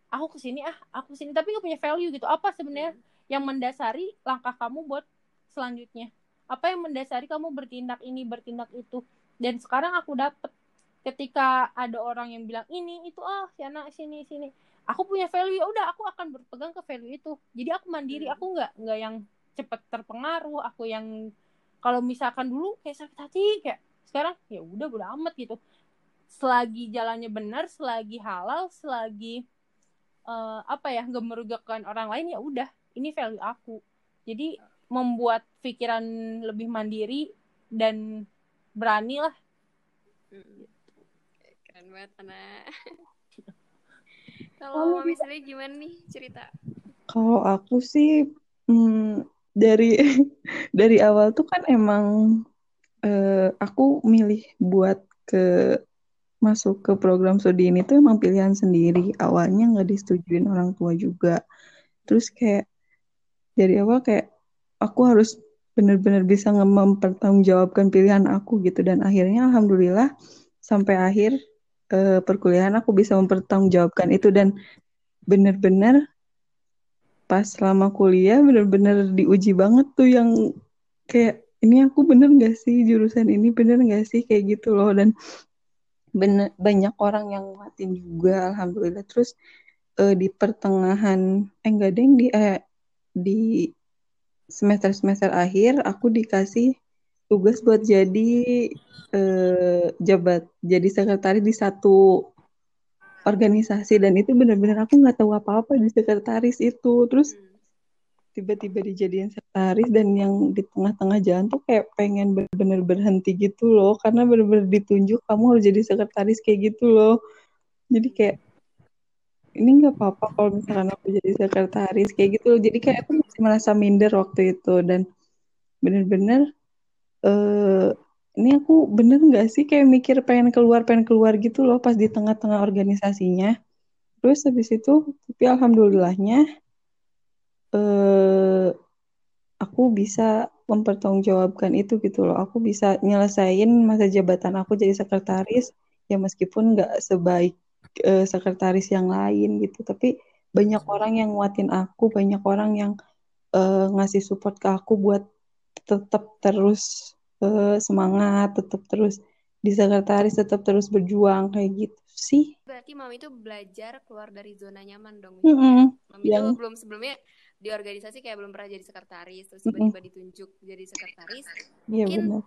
aku ke sini ah aku ke sini tapi nggak punya value gitu. Apa sebenarnya yang mendasari langkah kamu buat selanjutnya? Apa yang mendasari kamu bertindak ini bertindak itu? Dan sekarang aku dapet ketika ada orang yang bilang ini itu ah si anak sini sini. Aku punya value ya udah aku akan berpegang ke value itu. Jadi aku mandiri Hmm. aku nggak nggak yang cepet terpengaruh aku yang kalau misalkan dulu kayak sakit hati kayak sekarang ya udah udah amat gitu. Selagi jalannya benar selagi halal selagi eh, apa ya nggak merugikan orang lain ya udah ini value aku. Jadi membuat pikiran lebih mandiri dan berani lah. Mm. Keren banget, Ana. *laughs* Kalau Mami sendiri gimana nih cerita? Kalau aku sih hmm, dari *laughs* dari awal tuh kan emang eh, aku milih buat ke masuk ke program studi ini tuh emang pilihan sendiri. Awalnya nggak disetujuin orang tua juga. Terus kayak dari awal kayak aku harus benar-benar bisa mempertanggungjawabkan pilihan aku gitu dan akhirnya alhamdulillah sampai akhir uh, perkuliahan aku bisa mempertanggungjawabkan itu. Dan benar-benar pas selama kuliah benar-benar diuji banget tuh yang kayak ini aku bener gak sih jurusan ini? Bener gak sih? Kayak gitu loh. Dan bener, banyak orang yang nguatin juga alhamdulillah. Terus uh, di pertengahan eh enggak deh di eh, di semester semester akhir aku dikasih tugas buat jadi uh, jabat jadi sekretaris di satu organisasi. Dan itu benar-benar aku nggak tahu apa-apa di sekretaris itu. Terus tiba-tiba dijadiin sekretaris dan yang di tengah-tengah jalan tuh kayak pengen benar-benar berhenti gitu loh. Karena benar-benar ditunjuk kamu harus jadi sekretaris kayak gitu loh. Jadi kayak ini nggak apa-apa kalau misalkan aku jadi sekretaris kayak gitu loh. Jadi kayak aku masih merasa minder waktu itu. Dan benar-benar uh, ini aku bener nggak sih kayak mikir pengen keluar pengen keluar gitu loh pas di tengah-tengah organisasinya. Terus habis itu tapi alhamdulillahnya eh, aku bisa mempertanggungjawabkan itu gitu loh. Aku bisa nyelesain masa jabatan aku jadi sekretaris ya meskipun nggak sebaik eh, sekretaris yang lain gitu. Tapi banyak orang yang nguatin aku banyak orang yang eh, ngasih support ke aku buat tetap terus uh, semangat tetap terus di sekretaris tetap terus berjuang kayak gitu sih. Berarti mami itu belajar keluar dari zona nyaman dong mm -hmm. mami yang... itu belum sebelumnya di organisasi kayak belum pernah jadi sekretaris terus tiba-tiba ditunjuk jadi sekretaris iya benar.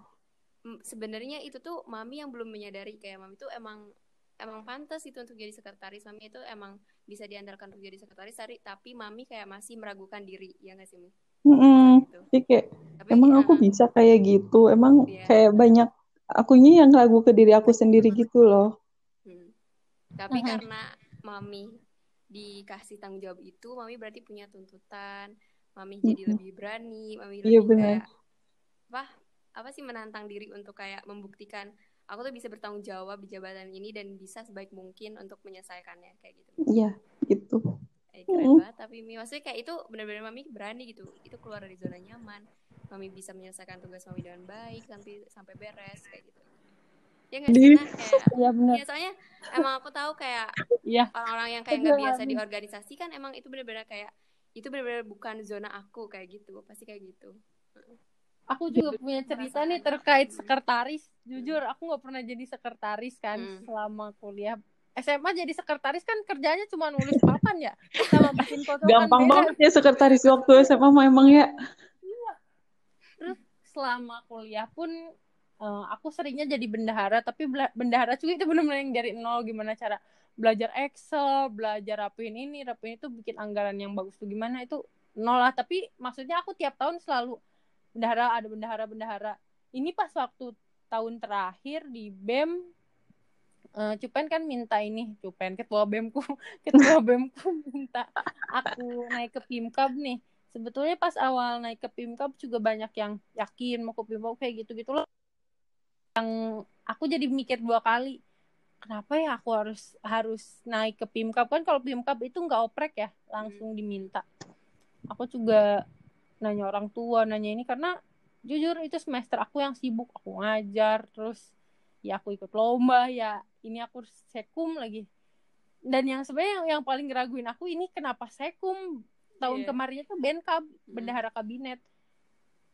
sebenarnya itu tuh mami yang belum menyadari kayak mami itu emang emang pantas itu untuk jadi sekretaris mami itu emang bisa diandalkan untuk jadi sekretaris tapi mami kayak masih meragukan diri ya nggak sih mi Mm -mm. Jadi kayak Tapi, emang uh, aku bisa kayak gitu. Emang yeah. kayak banyak akunya yang ragu ke diri aku sendiri gitu loh. Hmm. Tapi uh -huh. karena mami dikasih tanggung jawab itu, mami berarti punya tuntutan. Mami jadi uh -huh. lebih berani, mami iya, lebih kayak apa? Apa sih menantang diri untuk kayak membuktikan aku tuh bisa bertanggung jawab di jabatan ini dan bisa sebaik mungkin untuk menyelesaikannya kayak gitu. Iya, gitu eh, keren mm. banget tapi Mi maksudnya kayak itu benar-benar mami berani gitu. Itu keluar dari zona nyaman. Mami bisa menyelesaikan tugas mami dengan baik sampai sampai beres kayak gitu. Ya nggak sih nah, kayak *laughs* ya, bener. ya soalnya emang aku tahu kayak ya. orang-orang yang kayak nggak biasa di organisasi kan emang itu benar-benar kayak itu benar-benar bukan zona aku kayak gitu. Pasti kayak gitu. Aku juga punya cerita nih terkait sekretaris. Jujur aku nggak pernah jadi sekretaris kan hmm. selama kuliah SMA jadi sekretaris kan kerjanya cuma nulis papan ya? Sama bikin foto gampang banget ya sekretaris waktu SMA memang ya. Iya. terus selama kuliah pun uh, aku seringnya jadi bendahara tapi bendahara juga itu benar-benar yang dari nol. Gimana cara belajar Excel belajar rapin ini rapin itu bikin anggaran yang bagus tuh gimana itu nol lah. Tapi maksudnya aku tiap tahun selalu bendahara ada bendahara bendahara. Ini pas waktu tahun terakhir di BEM uh, Cupen kan minta ini Cupen ketua BEMku *laughs* ketua BEMku minta aku naik ke Pimkab nih. Sebetulnya pas awal naik ke Pimkab juga banyak yang yakin mau ke Pimkab kayak gitu gitu loh. Yang aku jadi mikir dua kali kenapa ya aku harus harus naik ke Pimkab kan kalau Pimkab itu nggak oprek ya langsung hmm. diminta. Aku juga nanya orang tua nanya ini karena jujur itu semester aku yang sibuk. Aku ngajar terus ya aku ikut lomba ya ini aku sekum lagi. Dan yang sebenarnya yang, paling ngeraguin aku ini kenapa sekum? Tahun yeah. kemarinnya tuh benkab hmm. bendahara kabinet.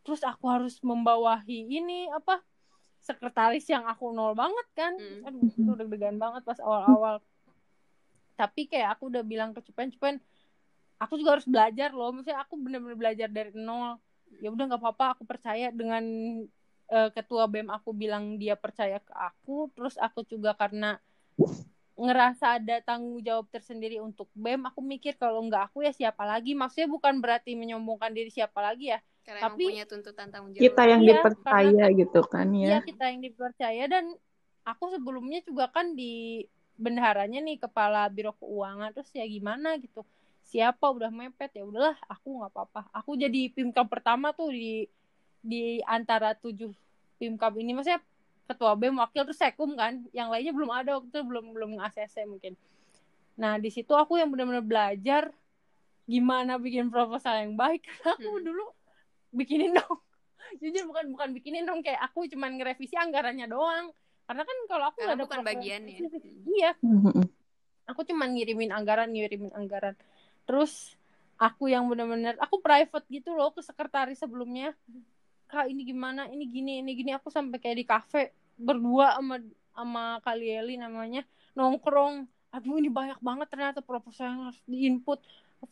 Terus aku harus membawahi ini apa sekretaris yang aku nol banget kan. Mm. aduh itu deg-degan banget pas awal-awal. Tapi kayak aku udah bilang ke Cupen Cupen aku juga harus belajar loh. Misalnya aku bener-bener belajar dari nol. Ya udah nggak apa-apa aku percaya dengan uh, ketua BEM aku bilang dia percaya ke aku terus aku juga karena ngerasa ada tanggung jawab tersendiri untuk BEM aku mikir kalau nggak aku ya siapa lagi? Maksudnya bukan berarti menyombongkan diri siapa lagi ya karena tapi punya tuntutan tanggung jawab. Kita yang iya, dipercaya gitu kan ya. iya kita yang dipercaya. Dan aku sebelumnya juga kan di bendaharanya nih kepala biro keuangan terus ya gimana gitu. Siapa udah mepet ya udahlah aku nggak apa-apa. Aku jadi pimkam pertama tuh di di antara tujuh pimkab ini maksudnya ketua BEM wakil terus sekum kan. Yang lainnya belum ada waktu itu belum belum ACC mungkin. Nah di situ aku yang benar-benar belajar gimana bikin proposal yang baik. Karena *laughs* aku hmm. dulu bikinin dong. *laughs* Jujur bukan bukan bikinin dong. Kayak aku cuman ngerevisi anggarannya doang. Karena kan kalau aku nggak ada bukan program bagiannya. spesifik. iya. Mm-mm. aku cuman ngirimin anggaran ngirimin anggaran. Terus aku yang bener-bener aku private gitu loh ke sekretaris sebelumnya kak ini gimana? Ini gini ini gini. Aku sampai kayak di kafe berdua sama sama Kalieli namanya. Nongkrong. Aduh ini banyak banget ternyata proposal yang harus diinput.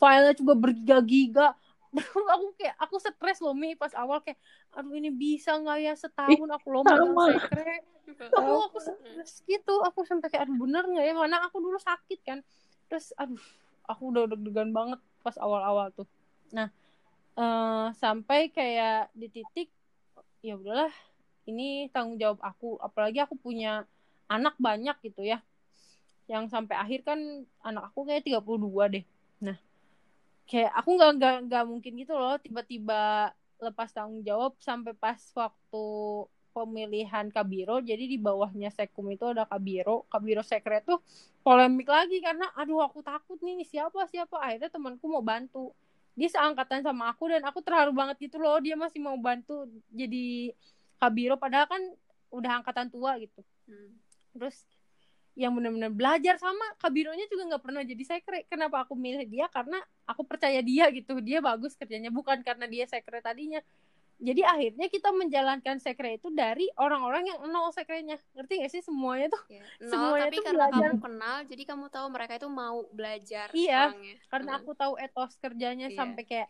Filenya juga bergiga-giga. *laughs* Aku kayak aku stres loh Mi. Pas awal kayak aduh ini bisa nggak ya? Setahun aku loh megang sama. sekre aku aku stres gitu. Aku sampai kayak aduh bener nggak ya? Mana aku dulu sakit kan. Terus aduh aku udah deg-degan banget pas awal-awal tuh. Nah eh, sampai kayak di titik ya udahlah ini tanggung jawab aku. Apalagi aku punya anak banyak gitu ya. Yang sampai akhir kan anak aku kayak 32 deh. Nah kayak aku nggak nggak nggak mungkin gitu loh tiba-tiba lepas tanggung jawab sampai pas waktu pemilihan kabiro jadi di bawahnya sekum itu ada kabiro kabiro sekret tuh polemik lagi karena aduh aku takut nih siapa siapa? Akhirnya temanku mau bantu dia seangkatan sama aku dan aku terharu banget gitu loh. Dia masih mau bantu jadi kabiro padahal kan udah angkatan tua gitu. Hmm. terus yang benar-benar belajar sama kabironya juga nggak pernah jadi sekre kenapa aku milih dia? Karena aku percaya dia gitu. Dia bagus kerjanya. Bukan karena dia sekre tadinya jadi akhirnya kita menjalankan sekre itu dari orang-orang yang nol sekrenya ngerti gak sih semuanya tuh Ya, Nol, Semuanya tapi tuh karena belajar. kamu kenal, jadi kamu tahu mereka itu mau belajar Iya, orangnya. karena Hmm. aku tahu etos kerjanya Iya. sampai kayak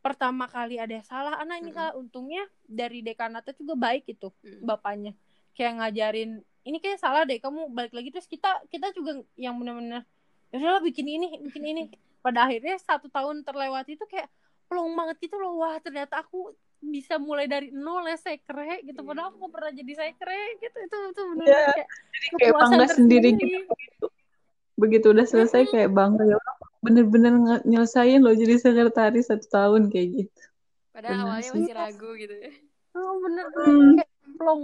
pertama kali ada salah anak ini Mm-mm. salah untungnya dari dekanatnya juga baik itu Hmm. bapaknya kayak ngajarin ini kayak salah deh kamu balik lagi terus kita kita juga yang benar-benar ya udahlah bikin ini bikin ini pada akhirnya satu tahun terlewati itu kayak pelong banget gitu loh wah ternyata aku bisa mulai dari nol ya sekre gitu. Iya. padahal aku pernah jadi sekre gitu. Itu itu benar Iya, kayak kayak bangga sendiri gitu. Begitu begitu udah selesai kayak bangga ya bener-bener nyelesain loh jadi sekretaris satu tahun kayak gitu. Padahal Benar awalnya sih. masih ragu gitu ya. Oh, bener. Hmm. kayak plong.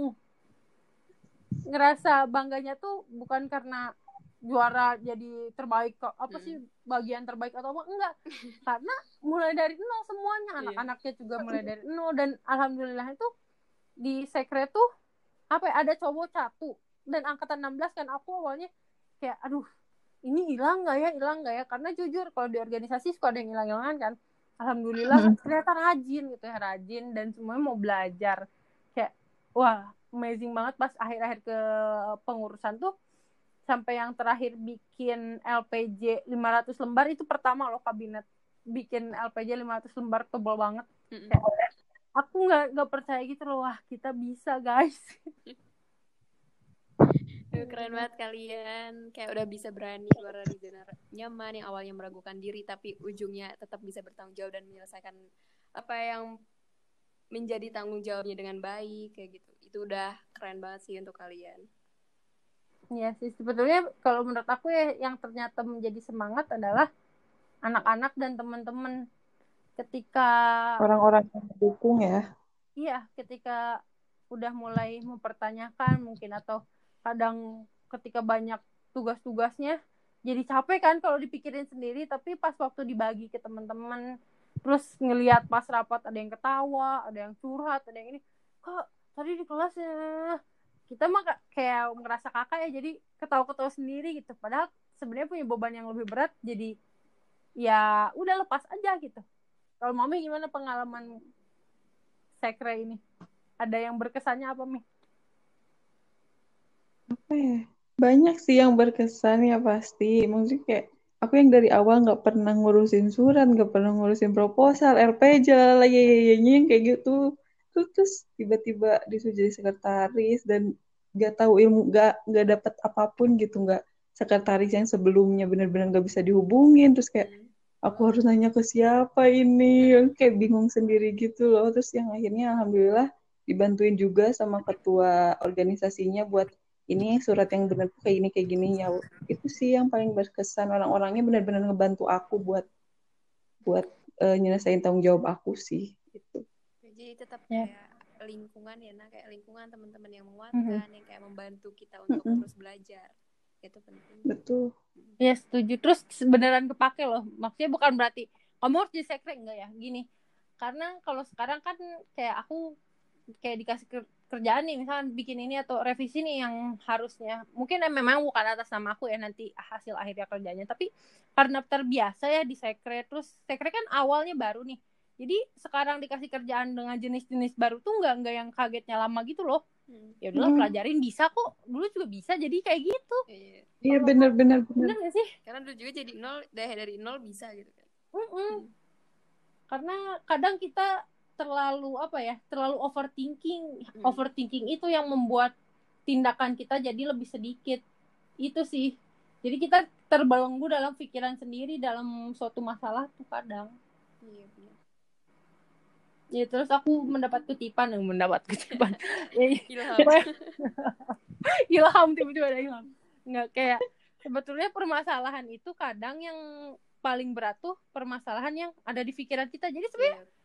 Ngerasa bangganya tuh bukan karena juara jadi terbaik kok. Apa Hmm. sih bagian terbaik atau apa? Enggak. *laughs* Karena mulai dari nol semuanya. Iya. anak-anaknya juga mulai dari nol. Dan alhamdulillah itu di sekret tuh apa ya, ada cowok satu. Dan angkatan 16 kan aku awalnya kayak aduh ini hilang nggak ya? Hilang nggak ya? Karena jujur kalau di organisasi suka ada yang hilang-hilangan kan. Alhamdulillah ternyata rajin gitu ya rajin. Dan semuanya mau belajar. Kayak wah amazing banget pas akhir-akhir ke pengurusan tuh sampai yang terakhir bikin LPJ 500 lembar itu pertama loh kabinet bikin LPJ 500 lembar tebal banget. Mm-mm. aku nggak nggak percaya gitu loh wah kita bisa guys. *laughs* Keren banget kalian. Kayak udah bisa berani keluar dari zona nyaman yang awalnya meragukan diri tapi ujungnya tetap bisa bertanggung jawab dan menyelesaikan apa yang menjadi tanggung jawabnya dengan baik kayak gitu. Itu udah keren banget sih untuk kalian Iya sih sebetulnya kalau menurut aku ya yang ternyata menjadi semangat adalah anak-anak dan teman-teman. Ketika orang-orang yang mendukung ya. Iya ketika udah mulai mempertanyakan mungkin atau kadang ketika banyak tugas-tugasnya jadi capek kan kalau dipikirin sendiri tapi pas waktu dibagi ke teman-teman terus ngelihat pas rapat ada yang ketawa ada yang curhat ada yang ini kok tadi di kelas ya kita mah ka- kayak ngerasa kakak ya jadi ketawa-ketawa sendiri gitu. Padahal sebenarnya punya beban yang lebih berat jadi ya udah lepas aja gitu. Kalau mami gimana pengalaman sekre ini? Ada yang berkesannya apa mi? Apa ya? Banyak sih yang berkesan ya pasti. Maksudnya kayak aku yang dari awal nggak pernah ngurusin surat nggak pernah ngurusin proposal RPJ lagi yang kayak gitu terus terus tiba-tiba disuruh jadi sekretaris dan nggak tahu ilmu nggak nggak dapat apa pun gitu nggak sekretaris yang sebelumnya benar-benar nggak bisa dihubungin. Terus kayak Hmm. aku harus nanya ke siapa ini? Yang kayak bingung sendiri gitu loh. Terus yang akhirnya alhamdulillah dibantuin juga sama ketua organisasinya buat ini surat yang benar kayak gini kayak gini. Ya itu sih yang paling berkesan. Orang-orangnya benar-benar ngebantu aku buat buat eh, nyelesain tanggung jawab aku sih gitu jadi tetap Ya. kayak lingkungan ya nah kayak lingkungan teman-teman yang menguatkan yang kayak membantu kita untuk Mm-mm. terus belajar. Itu penting. Betul. Ya setuju. Terus beneran kepake loh. Maksudnya bukan berarti kamu harus jadi sekre enggak ya? Gini karena kalau sekarang kan kayak aku kayak dikasih kerjaan nih misalnya bikin ini atau revisi nih yang harusnya mungkin memang bukan atas nama aku ya nanti hasil akhirnya kerjanya tapi karena terbiasa ya di sekret. Terus sekret kan awalnya baru nih jadi sekarang dikasih kerjaan dengan jenis-jenis baru tuh nggak nggak yang kagetnya lama gitu loh. Hmm. ya udahlah hmm. pelajarin bisa kok. Dulu juga bisa jadi kayak gitu. Iya, iya benar-benar benar gak sih? Karena dulu juga jadi nol dari dari nol bisa gitu kan. Mm -mm. Hmm. karena kadang kita terlalu apa ya terlalu overthinking. Hmm. overthinking itu yang membuat tindakan kita jadi lebih sedikit. Itu sih. Jadi kita terbelenggu dalam pikiran sendiri dalam suatu masalah tuh kadang. Iya benar ya terus aku mendapat kutipan yang mendapat kutipan. *laughs* Ya, ilham. *laughs* Ilham tiba-tiba ada ilham. Nggak kayak sebetulnya permasalahan itu kadang yang paling berat tuh permasalahan yang ada di pikiran kita. Jadi sebenarnya yeah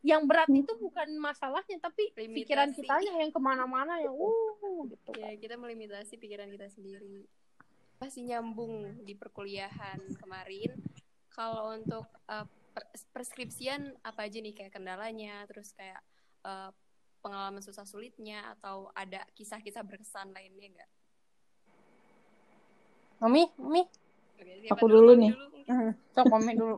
yang berat itu bukan masalahnya tapi Limitasi. pikiran kita yang ke mana-mana yang uh gitu. Ya kita melimitasi pikiran kita sendiri. Masih nyambung di perkuliahan kemarin. Kalau untuk uh, preskripsian apa aja nih kayak kendalanya terus kayak uh, pengalaman susah sulitnya atau ada kisah-kisah berkesan lainnya enggak Mami, Mami. Oke, aku dulu, dulu nih. Dulu. Cok, Mami dulu.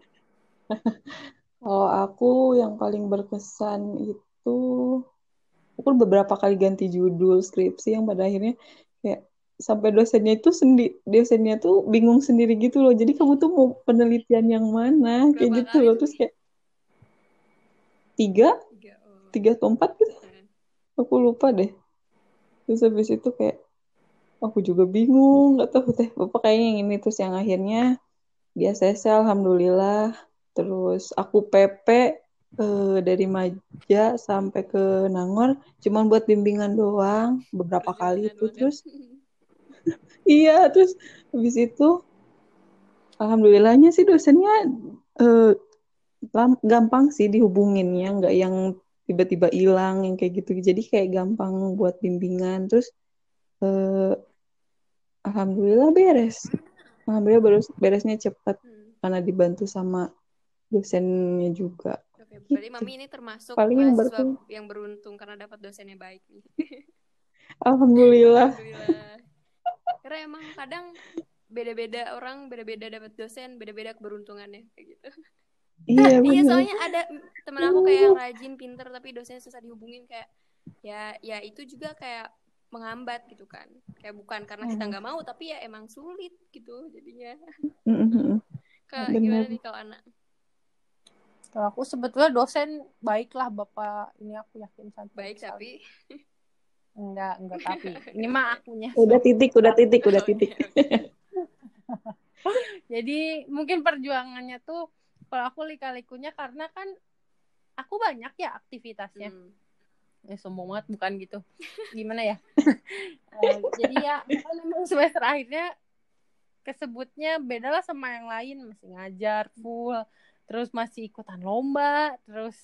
Kalau *laughs* aku yang paling berkesan itu aku beberapa kali ganti judul skripsi yang pada akhirnya kayak sampai dosennya itu sendi dosennya tuh bingung sendiri gitu loh. Jadi kamu tuh mau penelitian yang mana Berapa kayak gitu loh. Terus kayak tiga, tiga, oh. tiga atau empat gitu. Hmm. Aku lupa deh. Terus habis itu kayak aku juga bingung nggak tahu teh bapak kayaknya yang ini terus yang akhirnya biasa sih alhamdulillah terus aku PP uh, dari Maja sampai ke Nangor cuman buat bimbingan doang beberapa kali itu terus iya terus habis itu alhamdulillahnya sih dosennya uh, gampang sih dihubunginnya nggak yang tiba-tiba hilang yang kayak gitu jadi kayak gampang buat bimbingan terus uh, alhamdulillah beres alhamdulillah beres beresnya cepat hmm. karena dibantu sama dosennya juga. Oke, berarti gitu. Mami ini termasuk Paling yang, beruntung. yang beruntung karena dapat dosennya baik nih. Alhamdulillah. Alhamdulillah. Karena emang kadang beda-beda orang, beda-beda dapat dosen, beda-beda keberuntungannya kayak gitu. Iya, iya soalnya ada teman aku kayak yang rajin, pinter tapi dosennya susah dihubungin kayak ya ya itu juga kayak menghambat gitu kan. Kayak bukan karena kita nggak mau tapi ya emang sulit gitu jadinya. Ke gimana nih kalau anak? Kalau aku sebetulnya dosen baiklah Bapak. Ini aku yakin sangat baik tapi enggak enggak *laughs* tapi ini mah akunya. Udah titik, udah titik, udah titik. Jadi mungkin perjuangannya tuh kalau aku lika-likunya karena kan aku banyak ya aktivitasnya. Hmm. Ya sombong banget bukan gitu. *laughs* Gimana ya? uh, *laughs* jadi ya memang semester akhirnya kesebutnya beda lah sama yang lain masih ngajar full terus masih ikutan lomba terus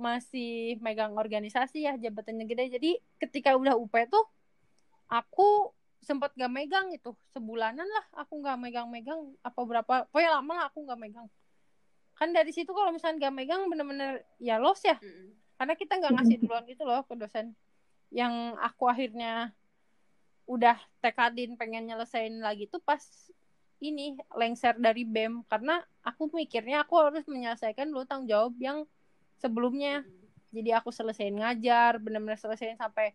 masih megang organisasi ya jabatannya gede. Jadi ketika udah UP tuh aku sempat gak megang itu. Sebulanan lah aku gak megang-megang apa berapa. Pokoknya lama lah aku gak megang. Kan dari situ kalau misalnya gak megang bener-bener ya los ya. Mm. karena kita nggak ngasih duluan gitu loh ke dosen. Yang aku akhirnya udah tekadin pengen nyelesain lagi tuh pas ini lengser dari BEM karena aku mikirnya aku harus menyelesaikan dulu tanggung jawab yang sebelumnya. Jadi aku selesaiin ngajar, benar-benar selesaiin sampai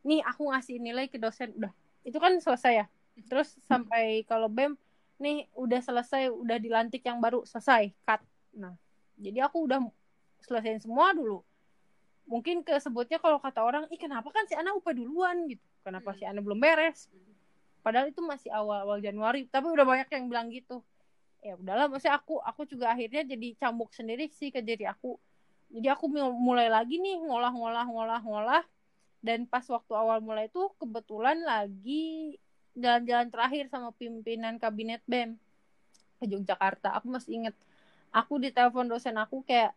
nih aku ngasih nilai ke dosen udah. Itu kan selesai ya. Terus sampai kalau BEM nih udah selesai, udah dilantik yang baru selesai, cut. Nah, jadi aku udah selesaiin semua dulu. Mungkin kesebutnya kalau kata orang, ih kenapa kan si anak upah duluan gitu. Kenapa si anak belum beres? padahal itu masih awal-awal Januari tapi udah banyak yang bilang gitu ya udahlah maksudnya aku aku juga akhirnya jadi cambuk sendiri sih ke diri aku jadi aku mulai lagi nih ngolah-ngolah ngolah-ngolah dan pas waktu awal mulai itu kebetulan lagi jalan-jalan terakhir sama pimpinan kabinet BEM ke Yogyakarta. Aku masih inget aku di telepon dosen aku kayak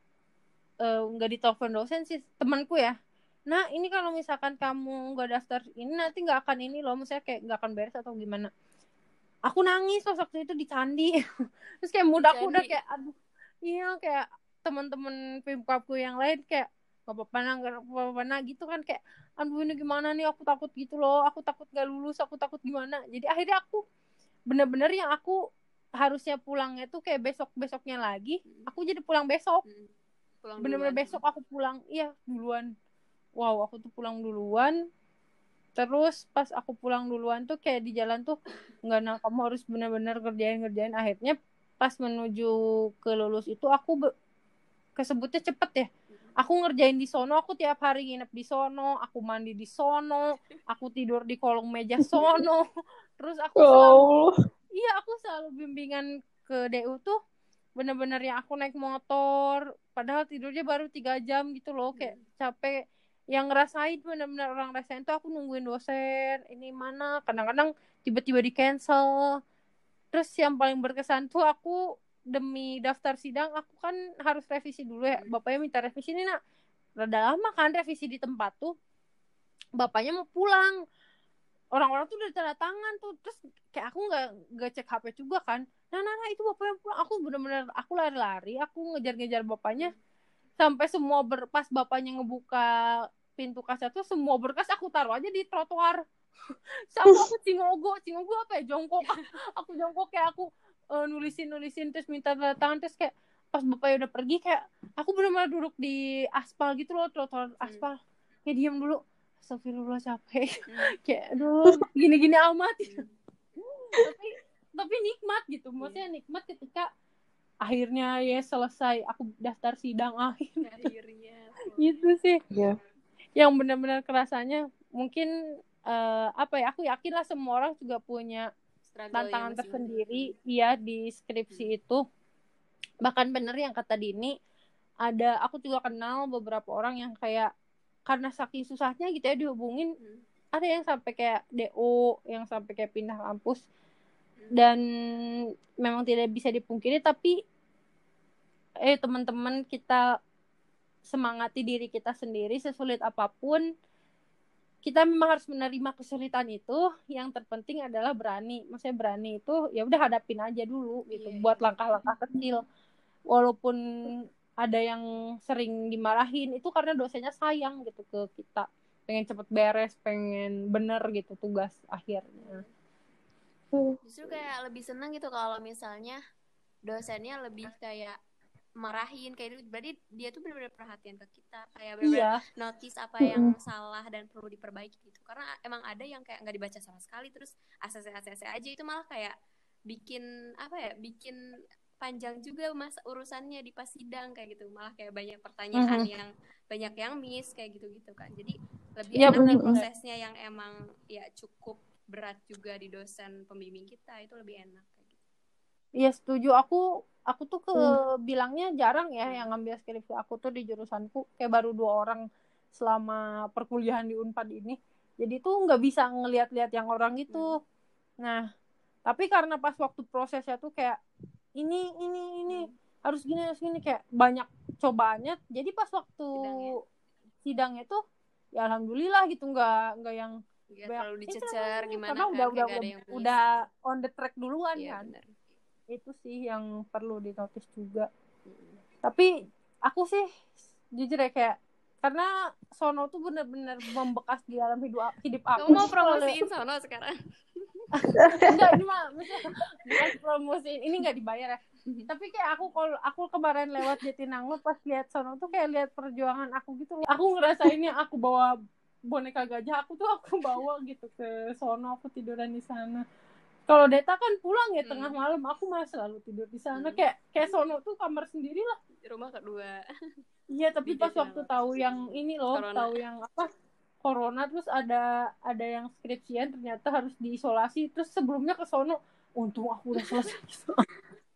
eh, nggak uh, ditelepon dosen sih temanku ya. Nah ini kalau misalkan kamu nggak daftar ini nanti nggak akan ini loh. Misalnya kayak nggak akan beres atau gimana. Aku nangis pas waktu itu di candi *laughs* terus kayak muda aku udah kayak aduh. Iya kayak teman-teman pimkapku yang lain kayak gak apa-apa nah gak apa-apa nah gitu kan kayak aduh ini gimana nih? Aku takut gitu loh aku takut gak lulus aku takut gimana. Jadi akhirnya aku bener-bener yang aku harusnya pulangnya tuh kayak besok besoknya lagi Hmm. aku jadi pulang besok. Hmm. Bener-bener besok aku pulang iya duluan. Wow aku tuh pulang duluan. Terus pas aku pulang duluan tuh kayak di jalan tuh nggak nah kamu harus bener-bener kerjain kerjain akhirnya pas menuju ke lulus itu aku kesebutnya cepet ya. Aku ngerjain di sono aku tiap hari nginep di sono aku mandi di sono aku tidur di kolong meja sono. *laughs* Terus aku Ya selalu Allah. iya aku selalu bimbingan ke DU tuh bener-bener yang aku naik motor padahal tidurnya baru tiga jam gitu loh kayak capek. Yang ngerasain bener-bener orang rasain tuh aku nungguin dosen ini mana kadang-kadang tiba-tiba di cancel. Terus yang paling berkesan tuh aku demi daftar sidang aku kan harus revisi dulu ya. Bapaknya minta revisi ini nak. Rada lama kan revisi di tempat tuh. Bapaknya mau pulang. Orang-orang tuh udah tanda tangan tuh. Terus kayak aku nggak nggak cek HP juga kan. Nah nah, nah itu bapaknya pulang. Aku bener-bener aku lari-lari aku ngejar-ngejar bapaknya. Sampai semua berpas bapaknya ngebuka pintu kaca tuh semua berkas aku taruh aja di trotoar. *laughs* Sama aku cingogo cingogo apa ya? Jongkok. *laughs* Aku jongkok kayak aku eh, nulisin nulisin terus minta tanda tangan terus kayak pas bapaknya udah pergi kayak aku benar-benar duduk di aspal gitu loh trotoar aspal. Kayak diem dulu. Astagfirullah capek. *laughs* Kayak aduh gini-gini amat. *laughs* Tapi tapi nikmat gitu. Maksudnya nikmat ketika akhirnya ya selesai aku daftar sidang akhir. *laughs* Akhirnya gitu sih. Iya. yang benar-benar kerasanya mungkin eh, apa ya aku yakin lah semua orang juga punya Struggle tantangan tersendiri ya di skripsi itu. Bahkan bener yang kata Dini ada aku juga kenal beberapa orang yang kayak karena saking susahnya gitu ya dihubungin Hmm. ada yang sampai kayak DO yang sampai kayak pindah kampus. Dan memang tidak bisa dipungkiri tapi eh teman-teman kita semangati diri kita sendiri sesulit apa pun kita memang harus menerima kesulitan itu yang terpenting adalah berani. Maksudnya berani itu ya udah hadapin aja dulu gitu Iya, buat langkah-langkah kecil. Walaupun ada yang sering dimarahin itu karena dosennya sayang gitu ke kita. Pengen cepet beres pengen bener gitu tugas akhirnya. Justru kayak lebih seneng gitu kalau misalnya dosennya lebih kayak marahin kayak gitu. Berarti dia tuh benar-benar perhatian ke kita kayak benar-benar iya. notice apa yang salah dan perlu diperbaiki gitu. Karena emang ada yang kayak nggak dibaca sama sekali terus ACC ACC aja. Itu malah kayak bikin apa ya bikin panjang juga mas urusannya di pas sidang kayak gitu. Malah kayak banyak pertanyaan Mhm. yang banyak yang miss kayak gitu gitu kan jadi lebih Iya, enak prosesnya yang emang ya cukup berat juga di dosen pembimbing kita. Itu lebih enak Iya setuju. Aku aku tuh ke bilangnya jarang ya yang ngambil skripsi aku tuh di jurusanku. Kayak baru dua orang selama perkuliahan di Unpad ini. Jadi tuh nggak bisa ngelihat-lihat yang orang itu. Nah tapi karena pas waktu prosesnya tuh kayak ini ini ini harus gini harus gini kayak banyak cobaannya. Jadi pas waktu Sidangnya. sidangnya tuh ya alhamdulillah gitu. Nggak nggak yang banyak- terlalu eh, dicecer gimana karena kan udah udah udah, udah on the track duluan Iya, kan. bener. Itu sih yang perlu dinotis juga. Tapi aku sih jujur ya kayak karena Sono tuh bener-bener membekas di dalam hidup hidup aku. Kamu mau promosiin sono sekarang? *laughs* Enggak ini mah bukan promosiin ini nggak dibayar ya. Tapi kayak aku kalau aku kemarin lewat Jatinangor pas lihat Sono tuh kayak lihat perjuangan aku gitu aku ngerasainnya aku bawa boneka gajah aku tuh aku bawa gitu ke Sono aku tiduran di sana kalau Deta kan pulang ya Hmm. tengah malam aku malah selalu tidur di sana Hmm. kayak kayak Sono tuh kamar sendiri lah rumah kedua Iya, tapi pas waktu tahu yang ini loh, Corona. tahu yang apa? Corona terus ada ada yang skripsian ternyata harus diisolasi terus sebelumnya ke sono untung aku udah selesai.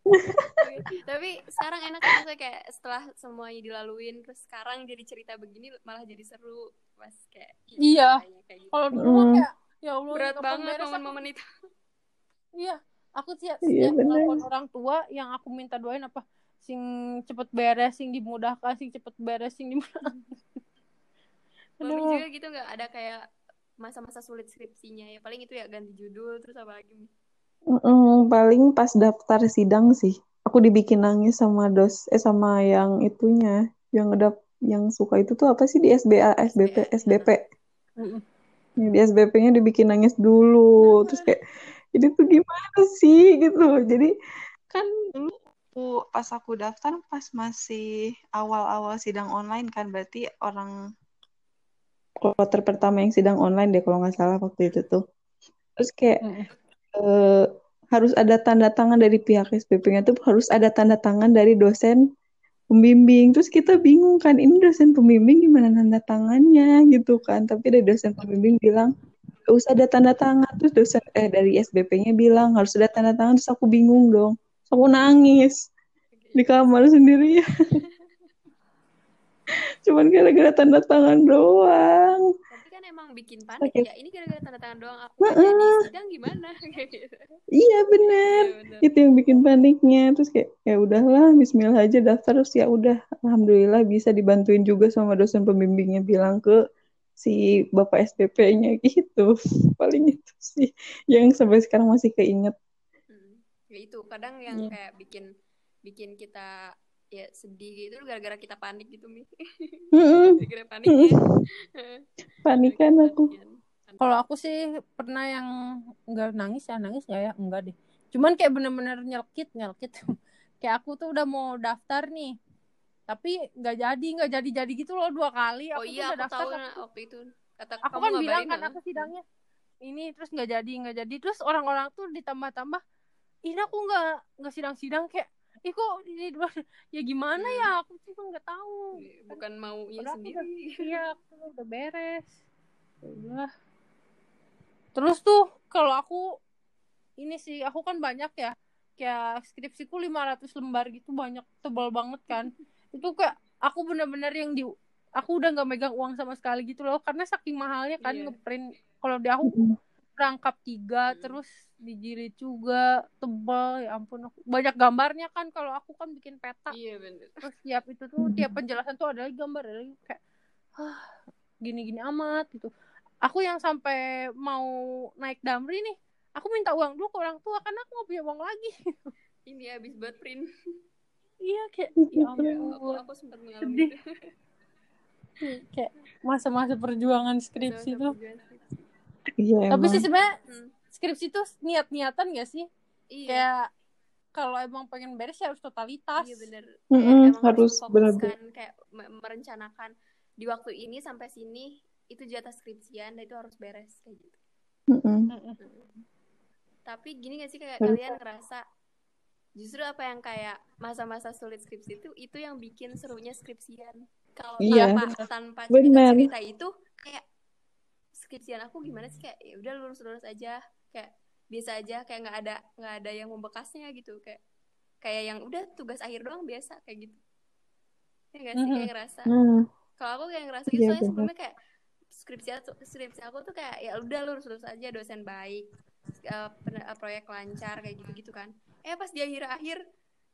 *laughs* tapi sekarang enak kan kayak setelah semuanya dilaluin terus sekarang jadi cerita begini malah jadi seru pas kayak Iya. gitu. Kalau dulu mah Mm. kayak ya Allah berat banget momen-momen itu Iya, aku siap Iya, siap bener. telepon orang tua yang aku minta doain apa sing cepet beres, sing dimudahkan, sing cepet beres, sing dimudahkan. *laughs* Mami juga gitu nggak ada kayak masa-masa sulit skripsinya ya paling itu ya ganti judul terus apa lagi Mm-mm, paling pas daftar sidang sih. Aku dibikin nangis sama dos eh sama yang itunya, yang ngedap yang suka itu tuh apa sih di SBA, SBP, SBP. Yang di SBP-nya dibikin nangis dulu. Terus kayak ini tuh gimana sih gitu. Jadi kan dulu pas aku daftar pas masih awal-awal sidang online kan berarti orang kloter pertama yang sidang online deh kalau nggak salah waktu itu tuh. Terus kayak mm. uh, harus ada tanda tangan dari pihak SPP-nya tuh harus ada tanda tangan dari dosen pembimbing. Terus kita bingung kan ini dosen pembimbing gimana tanda tangannya gitu kan. Tapi dari dosen pembimbing bilang usah ada tanda tangan. Terus dosen eh dari SBP-nya bilang harus ada tanda tangan. Terus aku bingung dong. Terus aku nangis di kamar sendiri. *laughs* Cuman gara-gara tanda tangan doang emang bikin panik ya ini gara-gara tanda tangan doang aku uh -uh. jadi sidang gimana *laughs* iya bener. ya, itu yang bikin paniknya terus kayak ya udahlah Bismillah aja daftar terus ya udah Alhamdulillah bisa dibantuin juga sama dosen pembimbingnya bilang ke si bapak SPP-nya gitu. *laughs* Paling itu sih yang sampai sekarang masih keinget. Hmm. ya itu kadang yang yeah. kayak bikin bikin kita ya sedih gitu gara-gara kita panik gitu mi. *laughs* Gara-gara panik. Ya *laughs* panikan aku. kalau aku sih pernah yang enggak nangis ya nangis ya ya? Enggak deh. Cuman kayak bener-bener nyelkit nyelkit. Kayak aku tuh udah mau daftar nih tapi nggak jadi nggak jadi jadi gitu loh dua kali. Aku oh iya aku daftar, tahu aku, waktu itu. Kata aku kan bilang kan aku sidangnya ini terus nggak jadi nggak jadi. Terus orang-orang tuh ditambah-tambah ini aku nggak nggak sidang-sidang kayak ih kok ini *laughs* ya gimana hmm. ya aku juga nggak tahu. Iya, bukan mau ya sendiri. *laughs* iya aku udah beres. Ya udah terus tuh kalau aku ini sih aku kan banyak ya kayak skripsiku 500 lembar gitu banyak tebal banget kan *laughs* itu kayak aku bener-bener yang di aku udah nggak megang uang sama sekali gitu loh. Karena saking mahalnya kan yeah. ngeprint kalau di aku rangkap tiga hmm. terus dijilid juga tebal ya ampun. Aku banyak gambarnya kan kalau aku kan bikin peta. Iya bener. Terus tiap itu tuh tiap penjelasan tuh ada lagi gambar ada lagi kayak ah gini-gini amat gitu. Aku yang sampai mau naik damri nih aku minta uang dulu ke orang tua karena aku nggak punya uang lagi. Ini habis buat print iya kayak ya iya, ampun aku, aku sempat mengalami itu *laughs* kayak masa-masa perjuangan skripsi tuh Iya, Tapi sih sebenarnya hmm. skripsi itu niat-niatan gak sih? Iya. Kayak kalau emang pengen beres ya harus totalitas. Iya bener. Mm -hmm, harus benar kayak merencanakan di waktu ini sampai sini itu jatah skripsian dan itu harus beres kayak gitu. Mm -hmm. Tapi gini gak sih kayak kalian ngerasa justru apa yang kayak masa-masa sulit skripsi itu itu yang bikin serunya skripsian. Kalau iya. tanpa tanpa cerita-cerita itu kayak skripsian aku gimana sih? Kayak ya udah lurus lurus aja. Kayak biasa aja kayak nggak ada nggak ada yang membekasnya gitu. Kayak kayak yang udah tugas akhir doang biasa kayak gitu. Ya gak sih? Kayak mm-hmm. ngerasa. Mm. kalau aku kayak ngerasa gitu yeah, soalnya sebelumnya kayak skripsi aku skripsi aku tuh kayak ya udah lurus lurus aja dosen baik uh, proyek lancar kayak gitu gitu kan eh pas di akhir akhir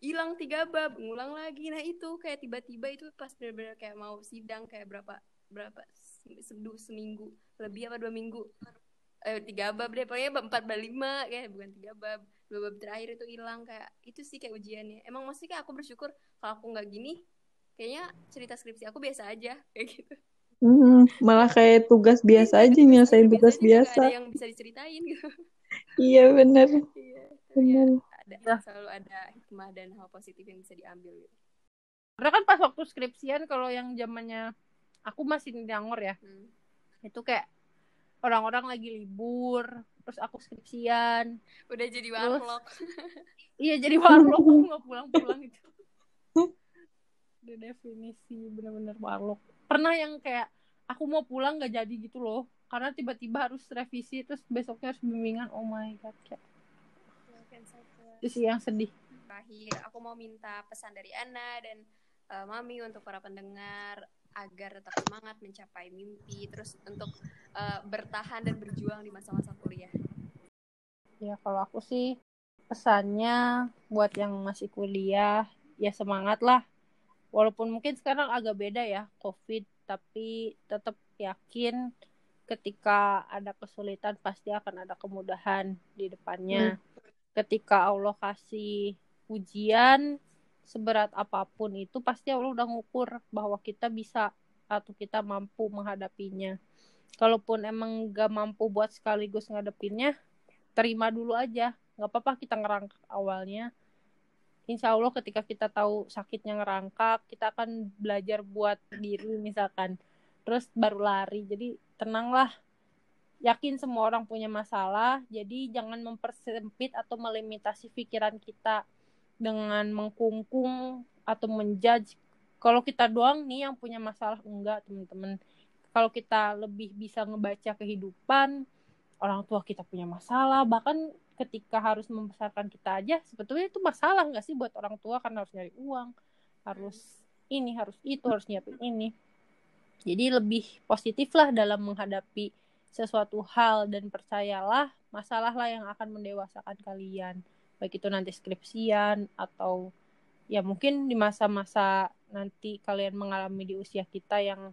hilang tiga bab ngulang lagi nah itu kayak tiba-tiba itu pas bener-bener kayak mau sidang kayak berapa berapa seminggu seminggu lebih apa dua minggu eh, tiga bab deh pokoknya bab empat bab lima kayak bukan tiga bab dua bab terakhir itu hilang kayak itu sih kayak ujiannya emang masih kayak aku bersyukur kalau aku nggak gini kayaknya cerita skripsi aku biasa aja *laughs* kayak gitu Hmm, malah kayak tugas biasa aja nyelesain tugas biasa. Ada yang bisa diceritain gitu. iya benar. Iya, benar. Ya. selalu ada hikmah dan hal positif yang bisa diambil gitu. Karena kan pas waktu skripsian kalau yang zamannya aku masih di Nangor ya hmm. itu kayak orang-orang lagi libur terus aku skripsian udah jadi warlock *laughs* iya jadi warlock aku nggak pulang-pulang itu *laughs* udah definisi bener-bener warlock pernah yang kayak aku mau pulang gak jadi gitu loh karena tiba-tiba harus revisi terus besoknya harus bimbingan oh my god kayak itu sih yang sedih. Terakhir aku mau minta pesan dari Ana dan uh, Mami untuk para pendengar agar tetap semangat mencapai mimpi terus untuk uh, bertahan dan berjuang di masa-masa kuliah. Ya kalau aku sih pesannya buat yang masih kuliah ya semangat lah. Walaupun mungkin sekarang agak beda ya covid tapi tetap yakin ketika ada kesulitan pasti akan ada kemudahan di depannya. Hmm. Ketika Allah kasih ujian seberat apa pun itu pasti Allah udah ngukur bahwa kita bisa atau kita mampu menghadapinya. Kalaupun emang gak mampu buat sekaligus ngadepinnya terima dulu aja. Nggak apa-apa kita ngerangkak awalnya. Insya Allah ketika kita tahu sakitnya ngerangkak kita akan belajar buat diri misalkan. Terus baru lari. Jadi tenanglah yakin semua orang punya masalah jadi jangan mempersempit atau melimitasi pikiran kita dengan mengkungkung atau menjudge. Kalau kita doang nih yang punya masalah enggak teman-teman. Kalau kita lebih bisa ngebaca kehidupan orang tua kita punya masalah bahkan ketika harus membesarkan kita aja sebetulnya itu masalah nggak sih buat orang tua? Karena harus nyari uang harus ini harus itu harus nyiapin ini. Jadi lebih positif lah dalam menghadapi sesuatu hal dan percayalah masalah lah yang akan mendewasakan kalian baik itu nanti skripsian atau ya mungkin di masa-masa nanti kalian mengalami di usia kita yang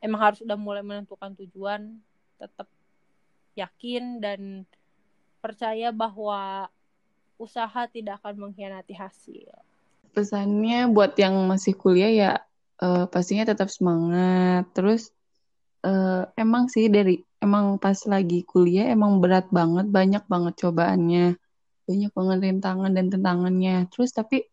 emang harus udah mulai menentukan tujuan tetap yakin dan percaya bahwa usaha tidak akan mengkhianati hasil. Pesannya buat yang masih kuliah ya uh, pastinya tetap semangat. Terus uh, emang sih dari emang pas lagi kuliah emang berat banget, banyak banget cobaannya, banyak banget rintangan dan tentangannya. Terus tapi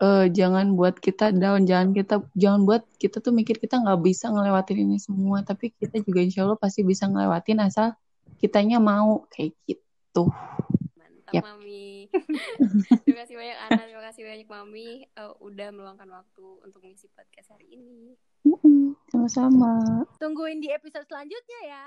uh, jangan buat kita down jangan kita jangan buat kita tuh mikir kita nggak bisa ngelewatin ini semua. Tapi kita juga insya Allah pasti bisa ngelewatin asal kitanya mau kayak gitu. Mantap yep. mami. *laughs* Terima kasih banyak Ana. Terima kasih banyak mami. Uh, udah meluangkan waktu untuk mengisi podcast hari ini sama-sama. Tungguin di episode selanjutnya ya